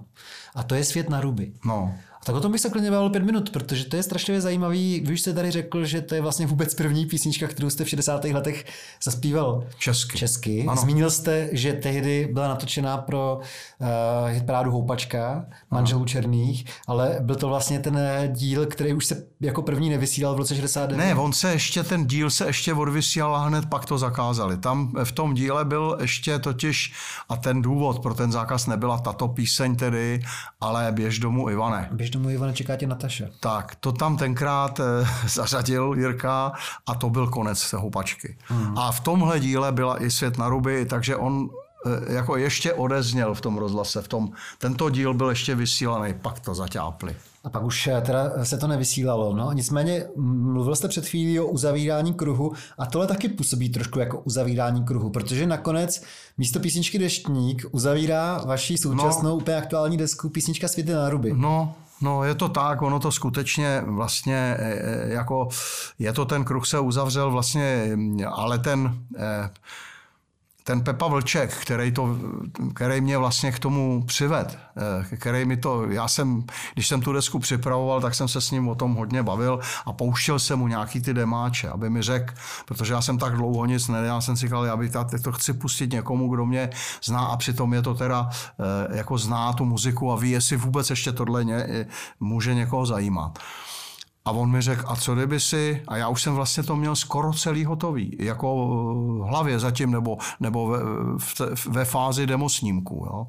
A to je Svět na ruby. No. Tak o tom bych se klidně bavil pět minut, protože to je strašně zajímavý. Vy už jste tady řekl, že to je vlastně vůbec první písnička, kterou jste v 60. letech zaspíval česky. česky. Ano. Zmínil jste, že tehdy byla natočená pro uh, hitparádu Houpačka, manželů ano. černých, ale byl to vlastně ten díl, který už se jako první nevysílal v roce 69. Ne, on se ještě, ten díl se ještě odvysílal a hned pak to zakázali. Tam v tom díle byl ještě totiž, a ten důvod pro ten zákaz nebyla tato píseň tedy, ale Běž domů Ivane. Běž domů Ivane, čeká tě Nataša. Tak, to tam tenkrát eh, [LAUGHS] zařadil Jirka a to byl konec té houpačky. Hmm. A v tomhle díle byla i Svět na ruby, takže on eh, jako ještě odezněl v tom rozhlase. V tom, tento díl byl ještě vysílaný, pak to zaťápli. A pak už eh, teda se to nevysílalo. No. Nicméně mluvil jste před chvílí o uzavírání kruhu a tohle taky působí trošku jako uzavírání kruhu, protože nakonec místo písničky Deštník uzavírá vaší současnou no, úplně aktuální desku písnička Světy na ruby. No, No je to tak, ono to skutečně vlastně e, e, jako je to ten kruh se uzavřel vlastně, ale ten e, ten Pepa Vlček, který, to, který mě vlastně k tomu přived, eh, který mi to, já jsem, když jsem tu desku připravoval, tak jsem se s ním o tom hodně bavil a pouštěl jsem mu nějaký ty demáče, aby mi řekl, protože já jsem tak dlouho nic nedělal, jsem si říkal, já bych to chci pustit někomu, kdo mě zná a přitom je to teda eh, jako zná tu muziku a ví, jestli vůbec ještě tohle ně, může někoho zajímat. A on mi řekl, a co kdyby si, a já už jsem vlastně to měl skoro celý hotový, jako v hlavě zatím, nebo, nebo ve, ve fázi demosnímku. Jo.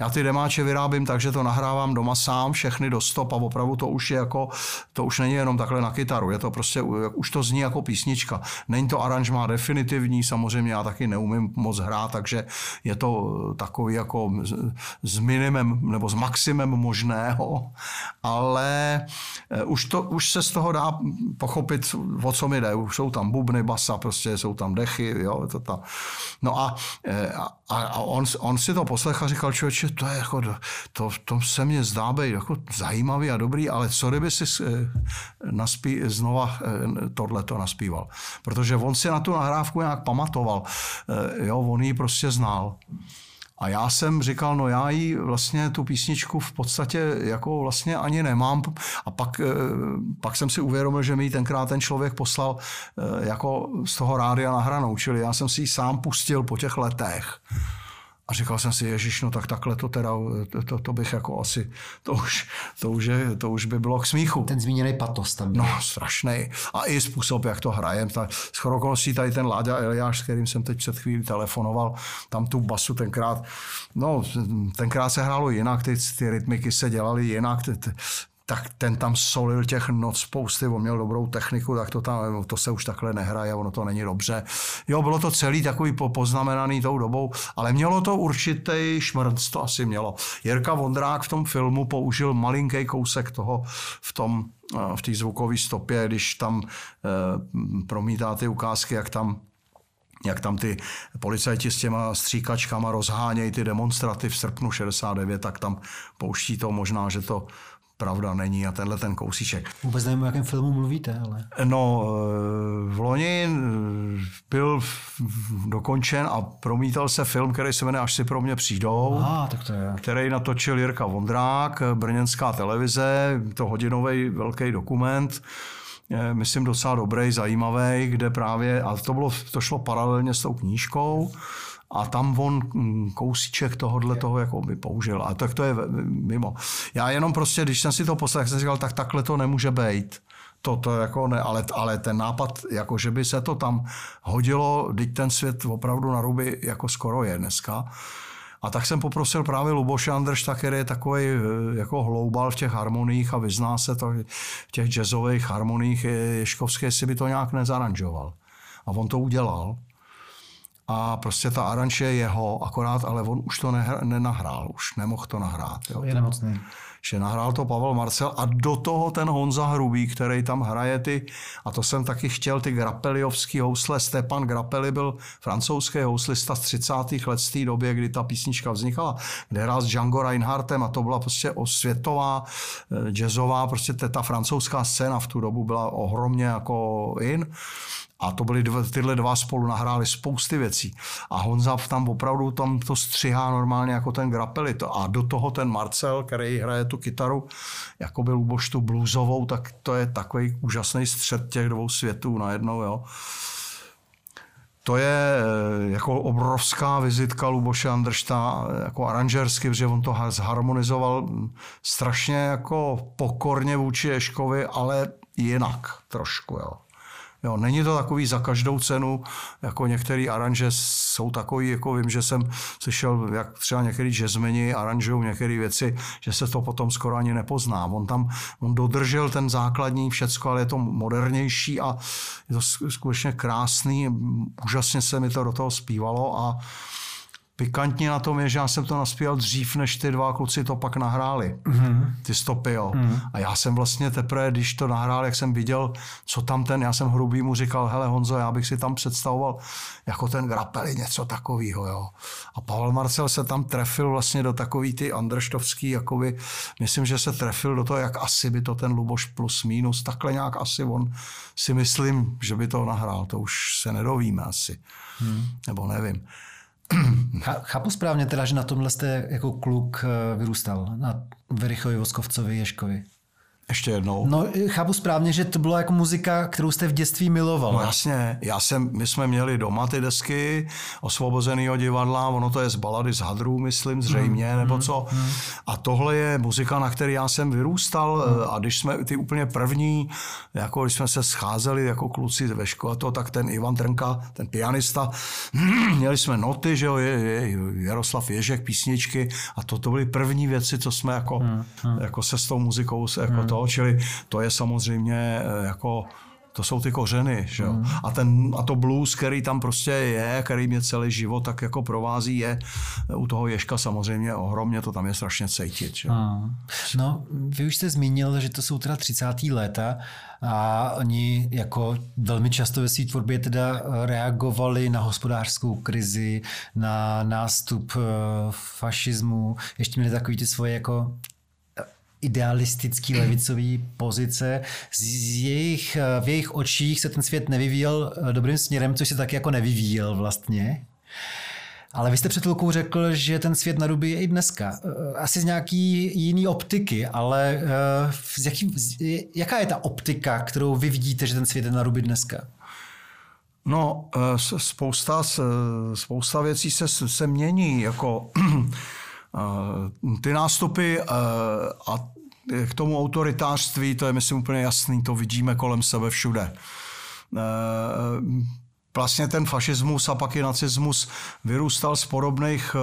Já ty demáče vyrábím tak, že to nahrávám doma sám, všechny do stop a opravdu to už je jako, to už není jenom takhle na kytaru, je to prostě, už to zní jako písnička. Není to aranžmá definitivní, samozřejmě já taky neumím moc hrát, takže je to takový jako s minimem nebo s maximem možného, ale eh, už, to, už se z toho dá pochopit, o co mi jde. Jsou tam bubny, basa, prostě jsou tam dechy, jo, to ta. No a, eh, a, a, a on, on si to poslech a říkal, člověče, to je jako, to, to se mně zdá být jako zajímavý a dobrý, ale co kdyby si eh, naspí, znova eh, tohle to naspíval. Protože on si na tu nahrávku nějak pamatoval. Eh, jo, on ji prostě znal. A já jsem říkal, no já jí vlastně tu písničku v podstatě jako vlastně ani nemám. A pak, pak jsem si uvědomil, že mi tenkrát ten člověk poslal jako z toho rádia nahranou, čili já jsem si ji sám pustil po těch letech. A říkal jsem si, Ježíš, no tak takhle to teda, to, to, bych jako asi, to už, to, už je, to už by bylo k smíchu. Ten zmíněný patos tam. No, strašný. A i způsob, jak to hrajem. Ta, s chorokoností tady ten Láďa Eliáš, s kterým jsem teď před chvílí telefonoval, tam tu basu tenkrát, no, tenkrát se hrálo jinak, ty, ty rytmiky se dělaly jinak, ty, ty, tak ten tam solil těch noc spousty, on měl dobrou techniku, tak to, tam, to se už takhle nehraje, ono to není dobře. Jo, bylo to celý takový poznamenaný tou dobou, ale mělo to určitý šmrnc, to asi mělo. Jirka Vondrák v tom filmu použil malinký kousek toho v tom eh, v té zvukové stopě, když tam eh, promítá ty ukázky, jak tam jak tam ty policajti s těma stříkačkama rozhánějí ty demonstraty v srpnu 69, tak tam pouští to možná, že to pravda není a tenhle ten kousíček. Vůbec nevím, o jakém filmu mluvíte, ale... No, v loni byl dokončen a promítal se film, který se jmenuje Až si pro mě přijdou, Aha, tak to je. který natočil Jirka Vondrák, brněnská televize, to hodinový velký dokument, myslím docela dobrý, zajímavý, kde právě, a to, bylo, to šlo paralelně s tou knížkou, a tam on mm, kousíček tohohle toho jako by použil. A tak to je mimo. Já jenom prostě, když jsem si to poslal, jsem říkal, tak takhle to nemůže být. To, to jako ne, ale, ale ten nápad, jako že by se to tam hodilo, teď ten svět opravdu na ruby jako skoro je dneska. A tak jsem poprosil právě Luboše Andršta, který je takový eh, jako hloubal v těch harmoniích a vyzná se to v těch jazzových harmoniích Ješkovské, jestli by to nějak nezaranžoval. A on to udělal a prostě ta aranž je jeho, akorát, ale on už to nehr, nenahrál, už nemohl to nahrát. Jo. Je nemocný. Že nahrál to Pavel Marcel a do toho ten Honza Hrubý, který tam hraje ty, a to jsem taky chtěl, ty grapeliovský housle. Stepan Grapeli byl francouzský houslista z 30. let z té době, kdy ta písnička vznikala, kde hrál s Django Reinhardtem a to byla prostě osvětová, eh, jazzová, prostě ta francouzská scéna v tu dobu byla ohromně jako in. A to byly dva, tyhle dva spolu nahráli spousty věcí. A Honza tam opravdu tam to střihá normálně jako ten grapeli. A do toho ten Marcel, který hraje tu kytaru, jako byl Luboš tu bluesovou, tak to je takový úžasný střed těch dvou světů najednou. Jo. To je eh, jako obrovská vizitka Luboše Andršta, jako aranžersky, protože on to zharmonizoval strašně jako pokorně vůči Ješkovi, ale jinak trošku. Jo. Jo, není to takový za každou cenu, jako některé aranže jsou takový, jako vím, že jsem slyšel, jak třeba některý jazzmeni aranžují některé věci, že se to potom skoro ani nepozná. On tam on dodržel ten základní všecko, ale je to modernější a je to skutečně krásný. Úžasně se mi to do toho zpívalo a Pikantní na tom je, že já jsem to naspíval dřív, než ty dva kluci to pak nahráli. Mm-hmm. Ty stopy, jo. Mm-hmm. A já jsem vlastně teprve, když to nahrál, jak jsem viděl, co tam ten, já jsem hrubý mu říkal, hele Honzo, já bych si tam představoval jako ten grapeli, něco takového, jo. A Pavel Marcel se tam trefil vlastně do takový ty andrštovský, jakoby, myslím, že se trefil do toho, jak asi by to ten Luboš plus minus, takhle nějak asi on si myslím, že by to nahrál, to už se nedovíme asi. Mm. Nebo nevím. Chápu správně teda, že na tomhle jste jako kluk eh, vyrůstal, na Verichovi, Voskovcovi, Ješkovi. Ještě jednou. No, chápu správně, že to bylo jako muzika, kterou jste v dětství miloval. No jasně, já jsem, my jsme měli doma ty desky osvobozeného divadla, ono to je z balady z hadrů, myslím, zřejmě, mm, nebo mm, co. Mm. A tohle je muzika, na který já jsem vyrůstal mm. a když jsme ty úplně první, jako když jsme se scházeli jako kluci ve škole, to, tak ten Ivan Trnka, ten pianista, [CLEARS THROAT] měli jsme noty, že jo, je, je, Jaroslav Ježek, písničky a to, to byly první věci, co jsme jako, mm, mm. jako se s tou muzikou, jako mm. to čili to je samozřejmě eh, jako To jsou ty kořeny, že jo. Mm. A, ten, a to blues, který tam prostě je, který mě celý život tak jako provází, je u toho Ješka samozřejmě ohromně, to tam je strašně cítit. Že? Mm. No, vy už jste zmínil, že to jsou teda 30. léta a oni jako velmi často ve své tvorbě teda reagovali na hospodářskou krizi, na nástup eh, fašismu, ještě měli takový ty svoje jako idealistický levicový pozice. Z jejich, v jejich očích se ten svět nevyvíjel eh, dobrým směrem, což se taky jako nevyvíjel vlastně. Ale vy jste před chvilkou řekl, že ten svět na ruby je i dneska. Eh, asi z nějaký jiný optiky, ale eh, z jaký, jaká je ta optika, kterou vy vidíte, že ten svět je na ruby dneska? No, spousta, spousta věcí se, se mění. Jako [CLEARS THROAT] ty nástupy a k tomu autoritářství, to je myslím úplně jasný, to vidíme kolem sebe všude vlastně ten fašismus a pak i nacismus vyrůstal z podobných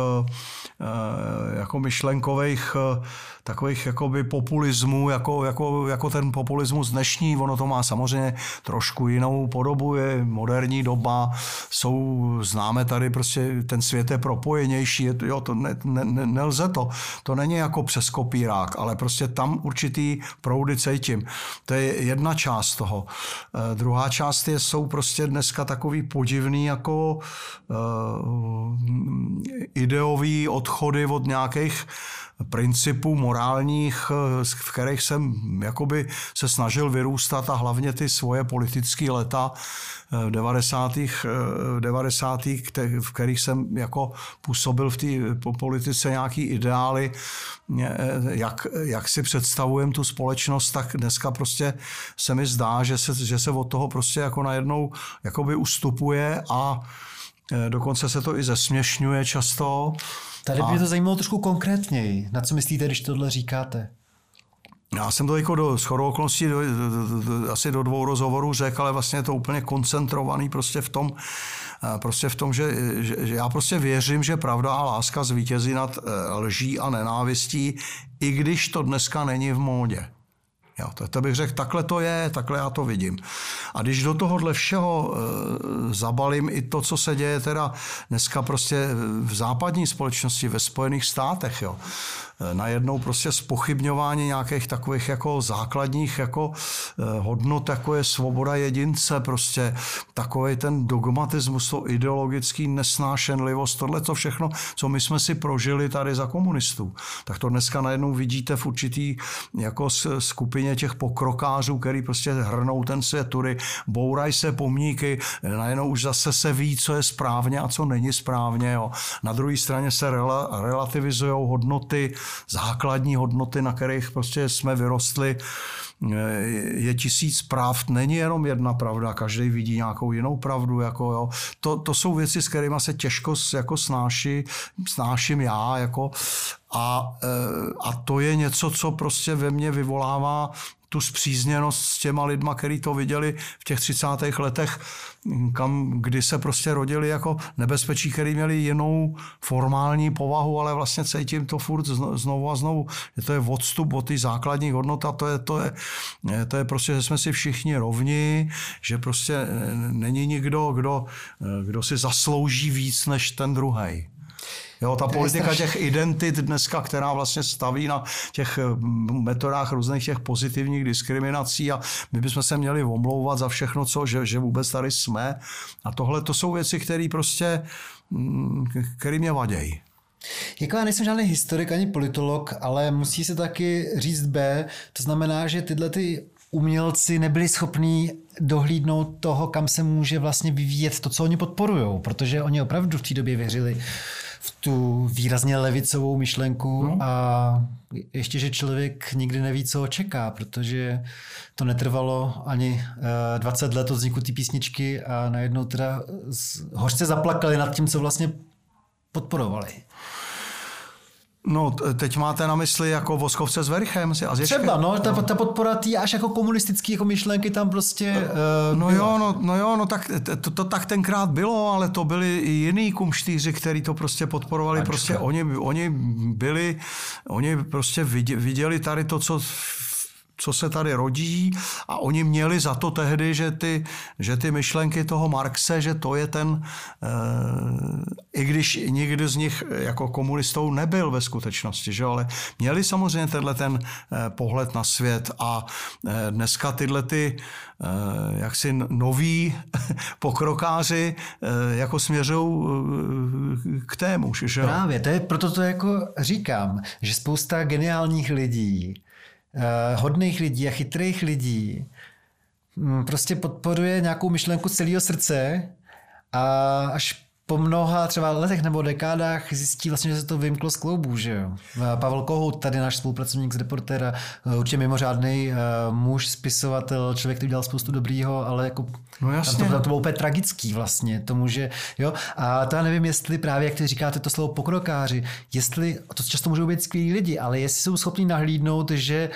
jako myšlenkových takových jakoby populismů, jako, jako, jako ten populismus dnešní. Ono to má samozřejmě trošku jinou podobu, je moderní doba, jsou, známe tady prostě, ten svět je propojenější, je, jo, to ne, ne, nelze to. To není jako přes kopírák, ale prostě tam určitý proudy cítím. To je jedna část toho. E, druhá část je, jsou prostě dneska takový podivný jako e, ideový odchody od nějakých principů morálních, v kterých jsem jakoby se snažil vyrůstat a hlavně ty svoje politické leta v 90. 90. v kterých jsem jako působil v té politice nějaký ideály, jak, jak si představujem tu společnost, tak dneska prostě se mi zdá, že se, že se od toho prostě jako najednou jakoby ustupuje a dokonce se to i zesměšňuje často. Tady by mě to zajímalo trošku konkrétněji. Na co myslíte, když tohle říkáte? Já jsem to jako do shodou okolností do, do, do, do, asi do dvou rozhovorů řekl, ale vlastně je to úplně koncentrovaný prostě v tom, eh, prostě v tom, že, že, že já prostě věřím, že pravda a láska zvítězí nad eh, lží a nenávistí, i když to dneska není v módě. Jo, to, to bych řekl, takhle to je, takhle já to vidím. A když do tohohle všeho e, zabalím i to, co se děje teda dneska prostě v západní společnosti, ve Spojených státech, jo, najednou prostě spochybňování nějakých takových jako základních jako eh, hodnot, jako je svoboda jedince, prostě takový ten dogmatismus, to ideologický nesnášenlivost, tohle to všechno, co my jsme si prožili tady za komunistů. Tak to dneska najednou vidíte v určitý jako skupině těch pokrokářů, který prostě hrnou ten svět tudy, bourají se pomníky, najednou už zase se ví, co je správně a co není správně. Jo. Na druhé straně se rela, relativizují hodnoty, základní hodnoty, na kterých prostě jsme vyrostli, je tisíc pravd, není jenom jedna pravda, každý vidí nějakou jinou pravdu. Jako, jo. To, to jsou věci, s kterými se těžko jako snáší, snáším já. Jako, a, e, a to je něco, co prostě ve mně vyvolává tu zpřízněnost s těma lidma, který to viděli v těch 30. letech, kam, kdy se prostě rodili jako nebezpečí, který měli jinou formální povahu, ale vlastně cítím to furt znovu a znovu. Že to je odstup od té základní hodnota, to je, to, je, to je prostě, že jsme si všichni rovni, že prostě není nikdo, kdo, kdo si zaslouží víc než ten druhý. Jo, ta politika těch identit dneska, která vlastně staví na těch eh, metodách různých těch pozitivních diskriminací a my bychom se měli omlouvat za všechno, co, že, že vůbec tady jsme. A tohle to jsou věci, které prostě, mm, které mě vadějí. Jako já nejsem žádný historik ani politolog, ale musí se taky říct B, to znamená, že tyhle ty umělci nebyli schopní dohlídnout toho, kam se může vlastně vyvíjet to, co oni podporují, protože oni opravdu v té době věřili v tu výrazně levicovou myšlenku no. a ještě, že člověk nikdy neví, co čeká, protože to netrvalo ani 20 eh, let od vzniku té písničky a najednou teda hořce zaplakali nad tím, co vlastně podporovali. No, teď máte na mysli jako Voskovce s Verichem? Si Třeba, no, ta, ta podpora tý až jako komunistický jako myšlenky tam prostě... Uh, no, jo, no, no jo, no tak to, to tak tenkrát bylo, ale to byli i jiný kumštýři, kteří to prostě podporovali. Ačka. Prostě oni, oni byli, oni prostě viděli tady to, co co se tady rodí a oni měli za to tehdy, že ty, že ty myšlenky toho Marxe, že to je ten, e, i když nikdy z nich jako komunistou nebyl ve skutečnosti, že ale měli samozřejmě tenhle ten e, pohled na svět a e, dneska tyhle ty jaksi noví [LAUGHS] pokrokáři jako směřují k tému. Že? Právě, to je, proto to jako říkám, že spousta geniálních lidí hodných lidí a chytrých lidí um, prostě podporuje nějakou myšlenku celého srdce a až po mnoha třeba letech nebo dekádách zjistí vlastně, že se to vymklo z kloubů, že jo. Pavel Kohout, tady náš spolupracovník z Reportera, eh, určitě mimořádný uh, muž, spisovatel, člověk, který dělal spoustu dobrýho, ale jako no jasně. Tam to, to bylo úplně tragický vlastně, tomu, že jo. A to já nevím, jestli právě, jak ty říkáte to slovo pokrokáři, jestli, to často můžou být skvělí lidi, ale jestli jsou schopni nahlídnout, že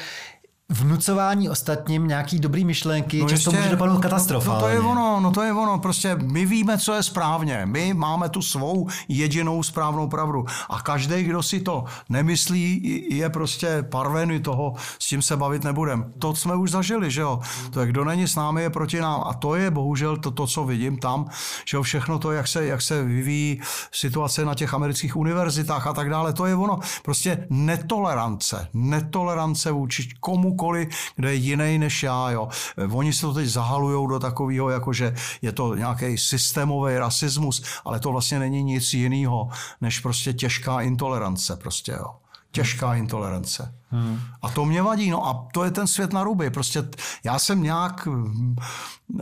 vnucování ostatním nějaký dobrý myšlenky, no často může dopadnout katastrofálně. No, no to je ono, no to je ono, prostě my víme, co je správně, my máme tu svou jedinou správnou pravdu. A každý, kdo si to nemyslí, je prostě parvený toho, s tím se bavit nebudem. To jsme už zažili, že jo, to je, kdo není s námi, je proti nám. A to je bohužel to, to co vidím tam, že jo, všechno to, jak se, jak se vyvíjí situace na těch amerických univerzitách a tak dále, to je ono, prostě netolerance, netolerance vůči komu kohokoliv, kdo je jiný než já. Jo. Oni se to teď zahalují do takového, jako že je to nějaký systémový rasismus, ale to vlastně není nic jiného, než prostě těžká intolerance. Prostě, jo. Těžká intolerance. Hmm. A to mě vadí, no a to je ten svět na ruby. Prostě já jsem nějak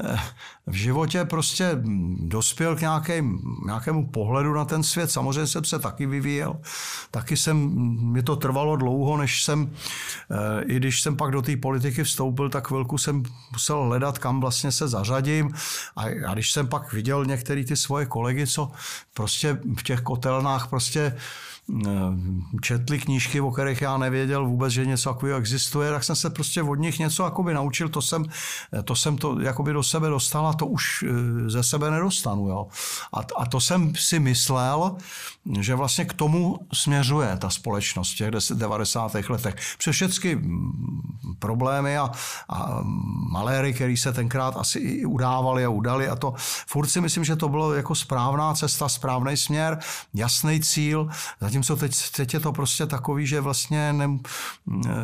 eh, v životě prostě dospěl k nějakém, nějakému pohledu na ten svět. Samozřejmě jsem se taky vyvíjel. Taky jsem, mi to trvalo dlouho, než jsem, eh, i když jsem pak do té politiky vstoupil, tak chvilku jsem musel hledat, kam vlastně se zařadím. A, a když jsem pak viděl některé ty svoje kolegy, co prostě v těch kotelnách prostě četli knížky, o kterých já nevěděl vůbec, že něco takového existuje, tak jsem se prostě od nich něco jakoby naučil, to jsem eh, to, jsem to jakoby do sebe dostal a to už eh, ze sebe nedostanu. Jo. A, a to jsem si myslel, že vlastně k tomu směřuje ta společnost v těch 90. letech. Přes všechny mm, problémy a, a maléry, které se tenkrát asi i udávali a udali a to furt si myslím, že to bylo jako správná cesta, správný směr, jasný cíl, zatím Zatímco teď, teď je to prostě takový, že vlastně ne,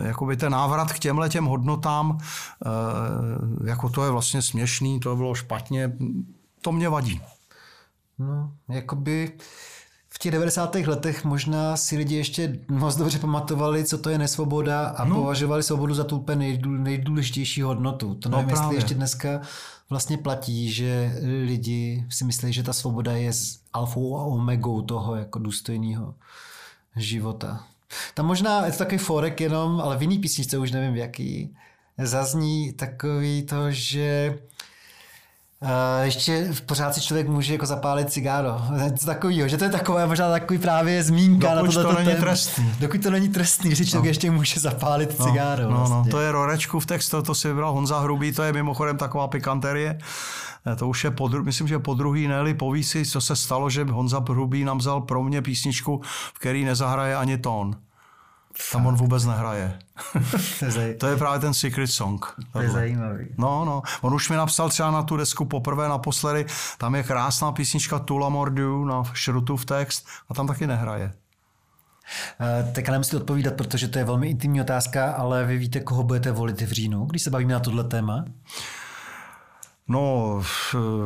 jakoby ten návrat k těmhle těm hodnotám, eh, jako to je vlastně směšný, to bylo špatně, to mě vadí. No, jakoby v těch 90. letech možná si lidi ještě moc dobře pamatovali, co to je nesvoboda a no. považovali svobodu za tu úplně nejdůležitější hodnotu. To no nevím, no, jestli ještě dneska vlastně platí, že lidi si myslí, že ta svoboda je s alfou a omegou toho jako důstojného života. Tam možná je to takový forek jenom, ale v jiný písničce už nevím v jaký, zazní takový to, že ještě pořád si člověk může jako zapálit cigáro. Takovýho, že to je takové možná takový právě zmínka dokud na to není trestný. Dokud to není trestný, že člověk no. ještě může zapálit no, cigáro. No, no, vlastně. to je Rorečku v textu, to si vybral Honza Hrubý, to je mimochodem taková pikanterie. Eh, to už je, podru, myslím, že po druhý ne povísi, co se stalo, že Honza Hrubý nám vzal pro mě písničku, v který nezahraje ani tón. Tam on vůbec nehraje. [LAUGHS] to je právě ten Secret Song. To je zajímavý. No, no. On už mi napsal třeba na tu desku poprvé, naposledy. Tam je krásná písnička Tula Mordu na Šrutův text a tam taky nehraje. Uh, tak nemusíte odpovídat, protože to je velmi intimní otázka, ale vy víte, koho budete volit v říjnu, když se bavíme na tohle téma? No,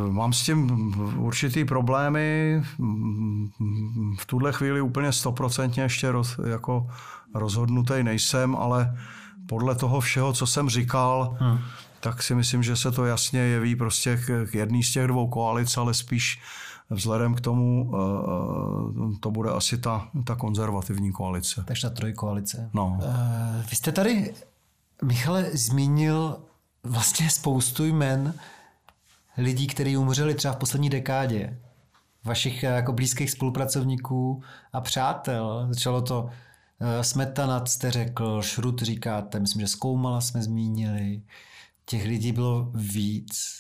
mám s tím určitý problémy. V tuhle chvíli úplně stoprocentně ještě roz, jako rozhodnutý nejsem, ale podle toho všeho, co jsem říkal, hmm. tak si myslím, že se to jasně jeví prostě k, k jedný z těch dvou koalic, ale spíš vzhledem k tomu eh, to bude asi ta, ta konzervativní koalice. Takže ta trojkoalice. No. Uh, vy jste tady, Michale, zmínil vlastně spoustu jmen, lidí, kteří umřeli třeba v poslední dekádě, vašich eh, jako blízkých spolupracovníků a přátel. Začalo to uh, Smetana, jste řekl, Šrut říkáte, myslím, že Zkoumala jsme zmínili. Těch lidí bylo víc.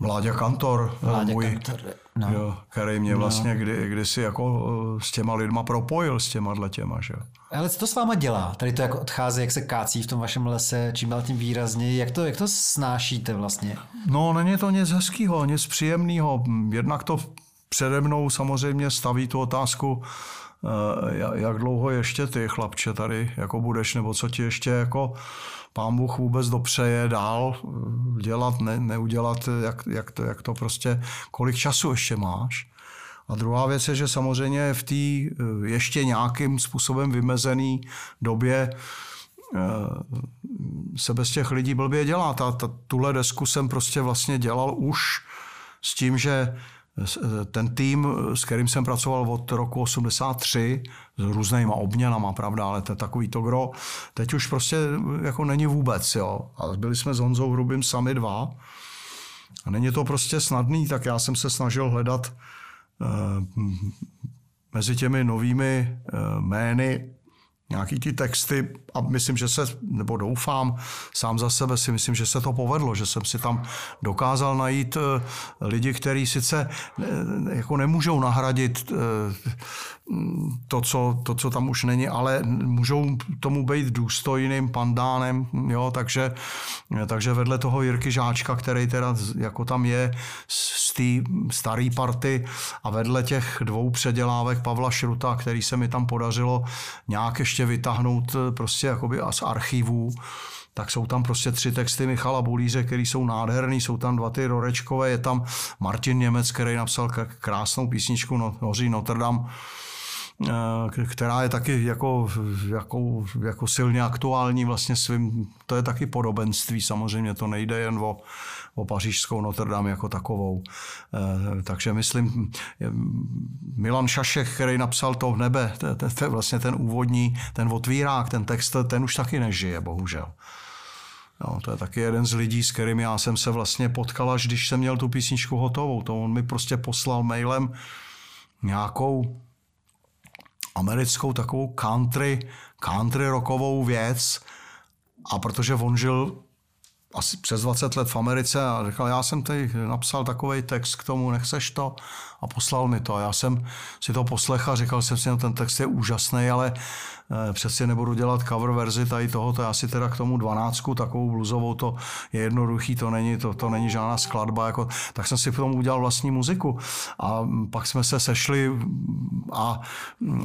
Vláďa Kantor, Vláďa můj, Kantor, no. jo, který mě vlastně kdy, kdysi jako eh, s těma lidma propojil, s těma těma, že. Ale co to s váma dělá? Tady to jako odchází, jak se kácí v tom vašem lese, čím dál tím výrazněji. Jak to, jak to snášíte vlastně? No, není to nic hezkého, nic příjemného. Jednak to přede mnou samozřejmě staví tu otázku, eh, jak dlouho ještě ty, chlapče, tady jako budeš, nebo co ti ještě jako pán Bůh vůbec dopřeje dál eh, dělat, ne, neudělat, jak, jak, to, jak to prostě, kolik času ještě máš. A druhá věc je, že samozřejmě v té eh, ještě nějakým způsobem vymezené době se bez těch lidí blbě dělá. Ta, ta, tuhle desku jsem prostě vlastně dělal už s tím, že ten tým, s kterým jsem pracoval od roku 83, s různýma obměnama, pravda, ale to je takový to gro, teď už prostě jako není vůbec, jo. A byli jsme s Honzou Hrubým sami dva. A není to prostě snadný, tak já jsem se snažil hledat uh, mezi těmi novými uh, jmény nějaký ty texty a myslím, že se, nebo doufám, sám za sebe si myslím, že se to povedlo, že jsem si tam dokázal najít eh, lidi, kteří sice eh, jako nemůžou nahradit eh, to co, to, co tam už není, ale můžou tomu být důstojným pandánem, jo, takže, takže vedle toho Jirky Žáčka, který teda jako tam je z té staré party a vedle těch dvou předělávek Pavla Šruta, který se mi tam podařilo nějak ještě vytáhnout prostě jakoby z archivů, tak jsou tam prostě tři texty Michala Bulíře, které jsou nádherný, jsou tam dva ty Rorečkové, je tam Martin Němec, který napsal krásnou písničku no, Hoří Notre Dame, Eh, která je taky jako, jako, jako silně aktuální vlastně svým, to je taky podobenství, samozřejmě to nejde jen o, o pařížskou Notre Dame jako takovou. Eh, takže myslím, Milan Šašek, který napsal to v nebe, to, je vlastně ten úvodní, ten otvírák, ten text, ten už taky nežije, bohužel. No, to je taky jeden z lidí, s kterými já jsem se vlastně potkal, až když jsem měl tu písničku hotovou. To on mi prostě poslal mailem nějakou americkou takovou country, country rockovou věc. A protože on žil asi přes 20 let v Americe a říkal, já jsem tady napsal takový text k tomu, nechceš to? A poslal mi to. A já jsem si to poslechl a říkal jsem si, no ten text je úžasný, ale eh, přesně nebudu dělat cover verzi tady toho, to já si teda k tomu dvanáctku, takovou bluzovou, to je jednoduchý, to není, to, to není žádná skladba, jako, tak jsem si k tomu udělal vlastní muziku. A pak jsme se sešli a,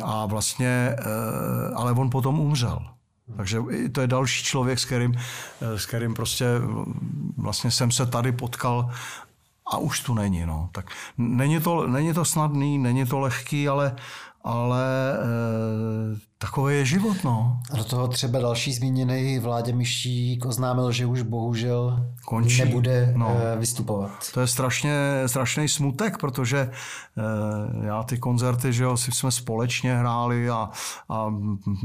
a vlastně, eh, ale on potom umřel. Takže to je další člověk, s kterým, s kterým prostě vlastně jsem se tady potkal a už tu není. No. Tak není to, není to snadný, není to lehký, ale, ale e, takový je život. No. A do toho třeba další zmíněný Vládě Myšík oznámil, že už bohužel Končí. nebude no. e, vystupovat. To je strašně, strašný smutek, protože e, já ty koncerty, že jo, si jsme společně hráli a, a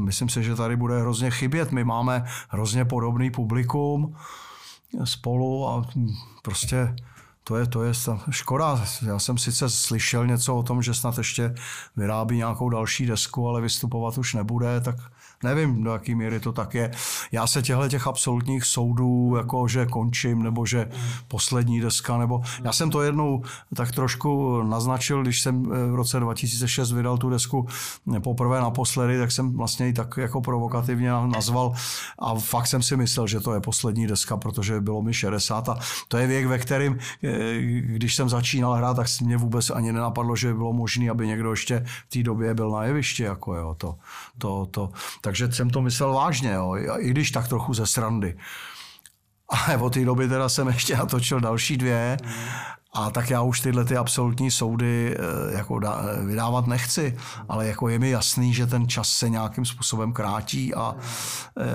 myslím si, že tady bude hrozně chybět. My máme hrozně podobný publikum spolu a prostě to je, to je škoda. Já jsem sice slyšel něco o tom, že snad ještě vyrábí nějakou další desku, ale vystupovat už nebude, tak Nevím, do jaký míry to tak je. Já se těchto těch absolutních soudů, jako že končím, nebo že poslední deska, nebo já jsem to jednou tak trošku naznačil, když jsem eh, v roce 2006 vydal tu desku poprvé naposledy, tak jsem vlastně ji tak jako provokativně nazval a fakt jsem si myslel, že to je poslední deska, protože bylo mi 60 a to je věk, ve kterém, eh, když jsem začínal hrát, tak mě vůbec ani nenapadlo, že by bylo možné, aby někdo ještě v té době byl na jevišti, jako jo, to, to, to. Takže jsem to myslel vážně, jo, i když tak trochu ze srandy. Ale od té doby teda jsem ještě natočil další dvě. A tak já už tyhle ty absolutní soudy eh, jako vydávat nechci, ale jako je mi jasný, že ten čas se nějakým způsobem krátí a e,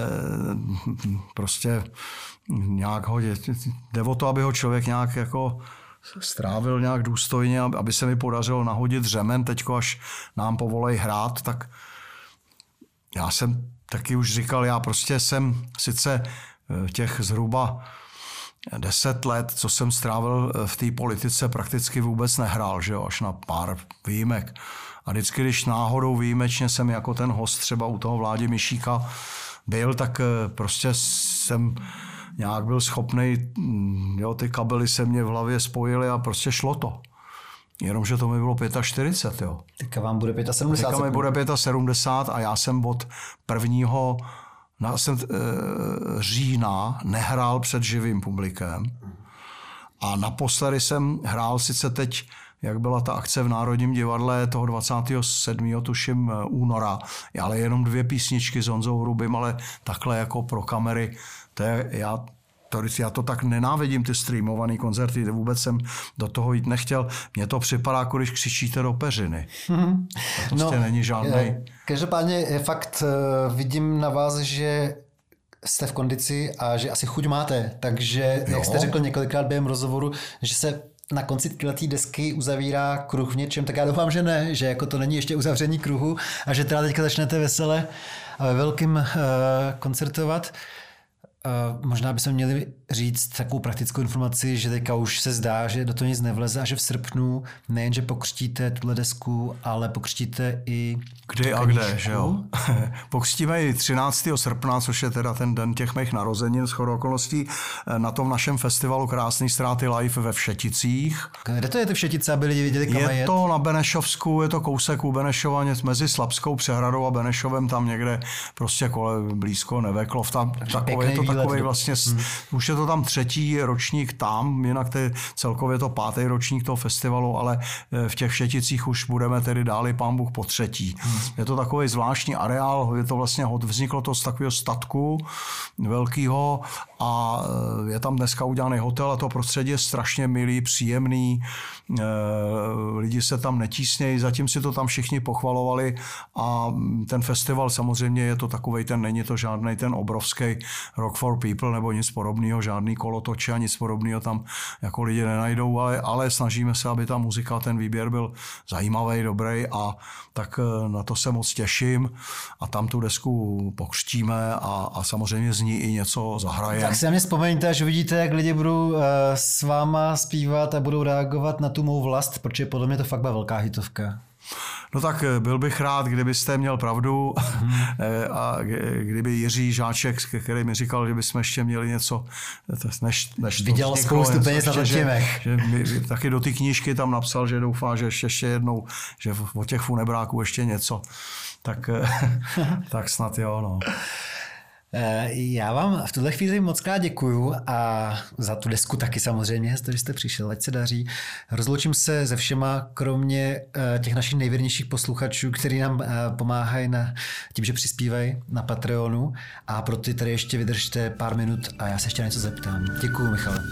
prostě nějak ho, jde o to, aby ho člověk nějak jako strávil nějak důstojně, aby se mi podařilo nahodit řemen, teďko až nám povolej hrát, tak já jsem taky už říkal, já prostě jsem sice eh, těch zhruba deset let, co jsem strávil eh, v té politice, prakticky vůbec nehrál, že jo, až na pár výjimek. A vždycky, když náhodou výjimečně jsem jako ten host třeba u toho vládě Myšíka byl, tak eh, prostě jsem nějak byl schopný, mm, jo, ty kabely se mě v hlavě spojily a prostě šlo to. Jenomže to mi bylo 45, jo. Teďka vám bude 75. Teďka mi bude 75 a já jsem od prvního na, jsem, e, října nehrál před živým publikem. A naposledy jsem hrál sice teď, jak byla ta akce v Národním divadle toho 27. tuším eh, února, ale jenom dvě písničky s Honzou Hrubým, ale takhle jako pro kamery. To je, já já to tak nenávidím, ty streamované koncerty, vůbec jsem do toho jít nechtěl. Mně to připadá, jako když křičíte do peřiny. To prostě no, není žádný. Každopádně fakt eh, vidím na vás, že jste v kondici a že asi chuť máte. Takže, jo. jak jste řekl několikrát během rozhovoru, že se na konci této desky uzavírá kruh v něčem, tak já doufám, že ne, že jako to není ještě uzavření kruhu a že teda teďka začnete vesele a ve velkým uh, koncertovat. Možná bychom měli říct takovou praktickou informaci, že teďka už se zdá, že do toho nic nevleze a že v srpnu nejenže pokřtíte tuhle desku, ale pokřtíte i Kdy a kde, že jo? [LAUGHS] Pokřtíme i 13. srpna, což je teda ten den těch mých narozenin s okolností, eh, na tom našem festivalu Krásný ztráty live ve Všeticích. Kde to je ty Všetice, aby lidi viděli, kam je? Je to na Benešovsku, je to kousek u Benešova, mezi Slabskou přehradou a Benešovem, tam někde prostě kole blízko Neveklov, tam takové, je to takový vlastně, hmm. už je to tam třetí ročník tam, jinak to je celkově to pátý ročník toho festivalu, ale eh, v těch Všeticích už budeme tedy dáli pán Bůh po třetí. Hmm. Je to takový zvláštní areál, je to vlastně, vzniklo to z takového statku velkého a eh, je tam dneska udělaný hotel a to prostředí je strašně milý, příjemný, eh, lidi se tam netísnějí, zatím si to tam všichni pochvalovali a ten festival samozřejmě je to takový, ten není to žádný ten obrovský Rock for People nebo nic podobného, žádný kolotoče a nic podobného tam jako lidi nenajdou, ale, ale snažíme se, aby ta muzika, ten výběr byl zajímavý, dobrý a tak eh, na to se moc těším a tam tu desku pokřtíme a, a samozřejmě z ní i něco zahrajeme. Tak si na mě vzpomeňte, až vidíte, jak lidi budou uh, s váma zpívat a budou reagovat na tu mou vlast, protože podle mě to fakt byla velká hitovka. No tak eh, byl bych rád, kdybyste měl pravdu hmm. [LAUGHS] a kdyby Jiří Žáček, který mi říkal, že bychom ještě měli něco, než, než Viděl spoustu peněz na že, že mi, taky do té knížky tam napsal, že doufá, že ještě, ještě jednou, že o těch funebráků ještě něco. Tak, [LAUGHS] tak snad jo, no. Eh, já vám v tuhle chvíli moc krát děkuju a za tu desku taky samozřejmě, že jste přišel, ať se daří. Rozloučím se se všema, kromě eh, těch našich nejvěrnějších posluchačů, kteří nám eh, pomáhají na, tím, že přispívají na Patreonu a pro ty tady ještě vydržte pár minut a já se ještě něco zeptám. Děkuju, Michale.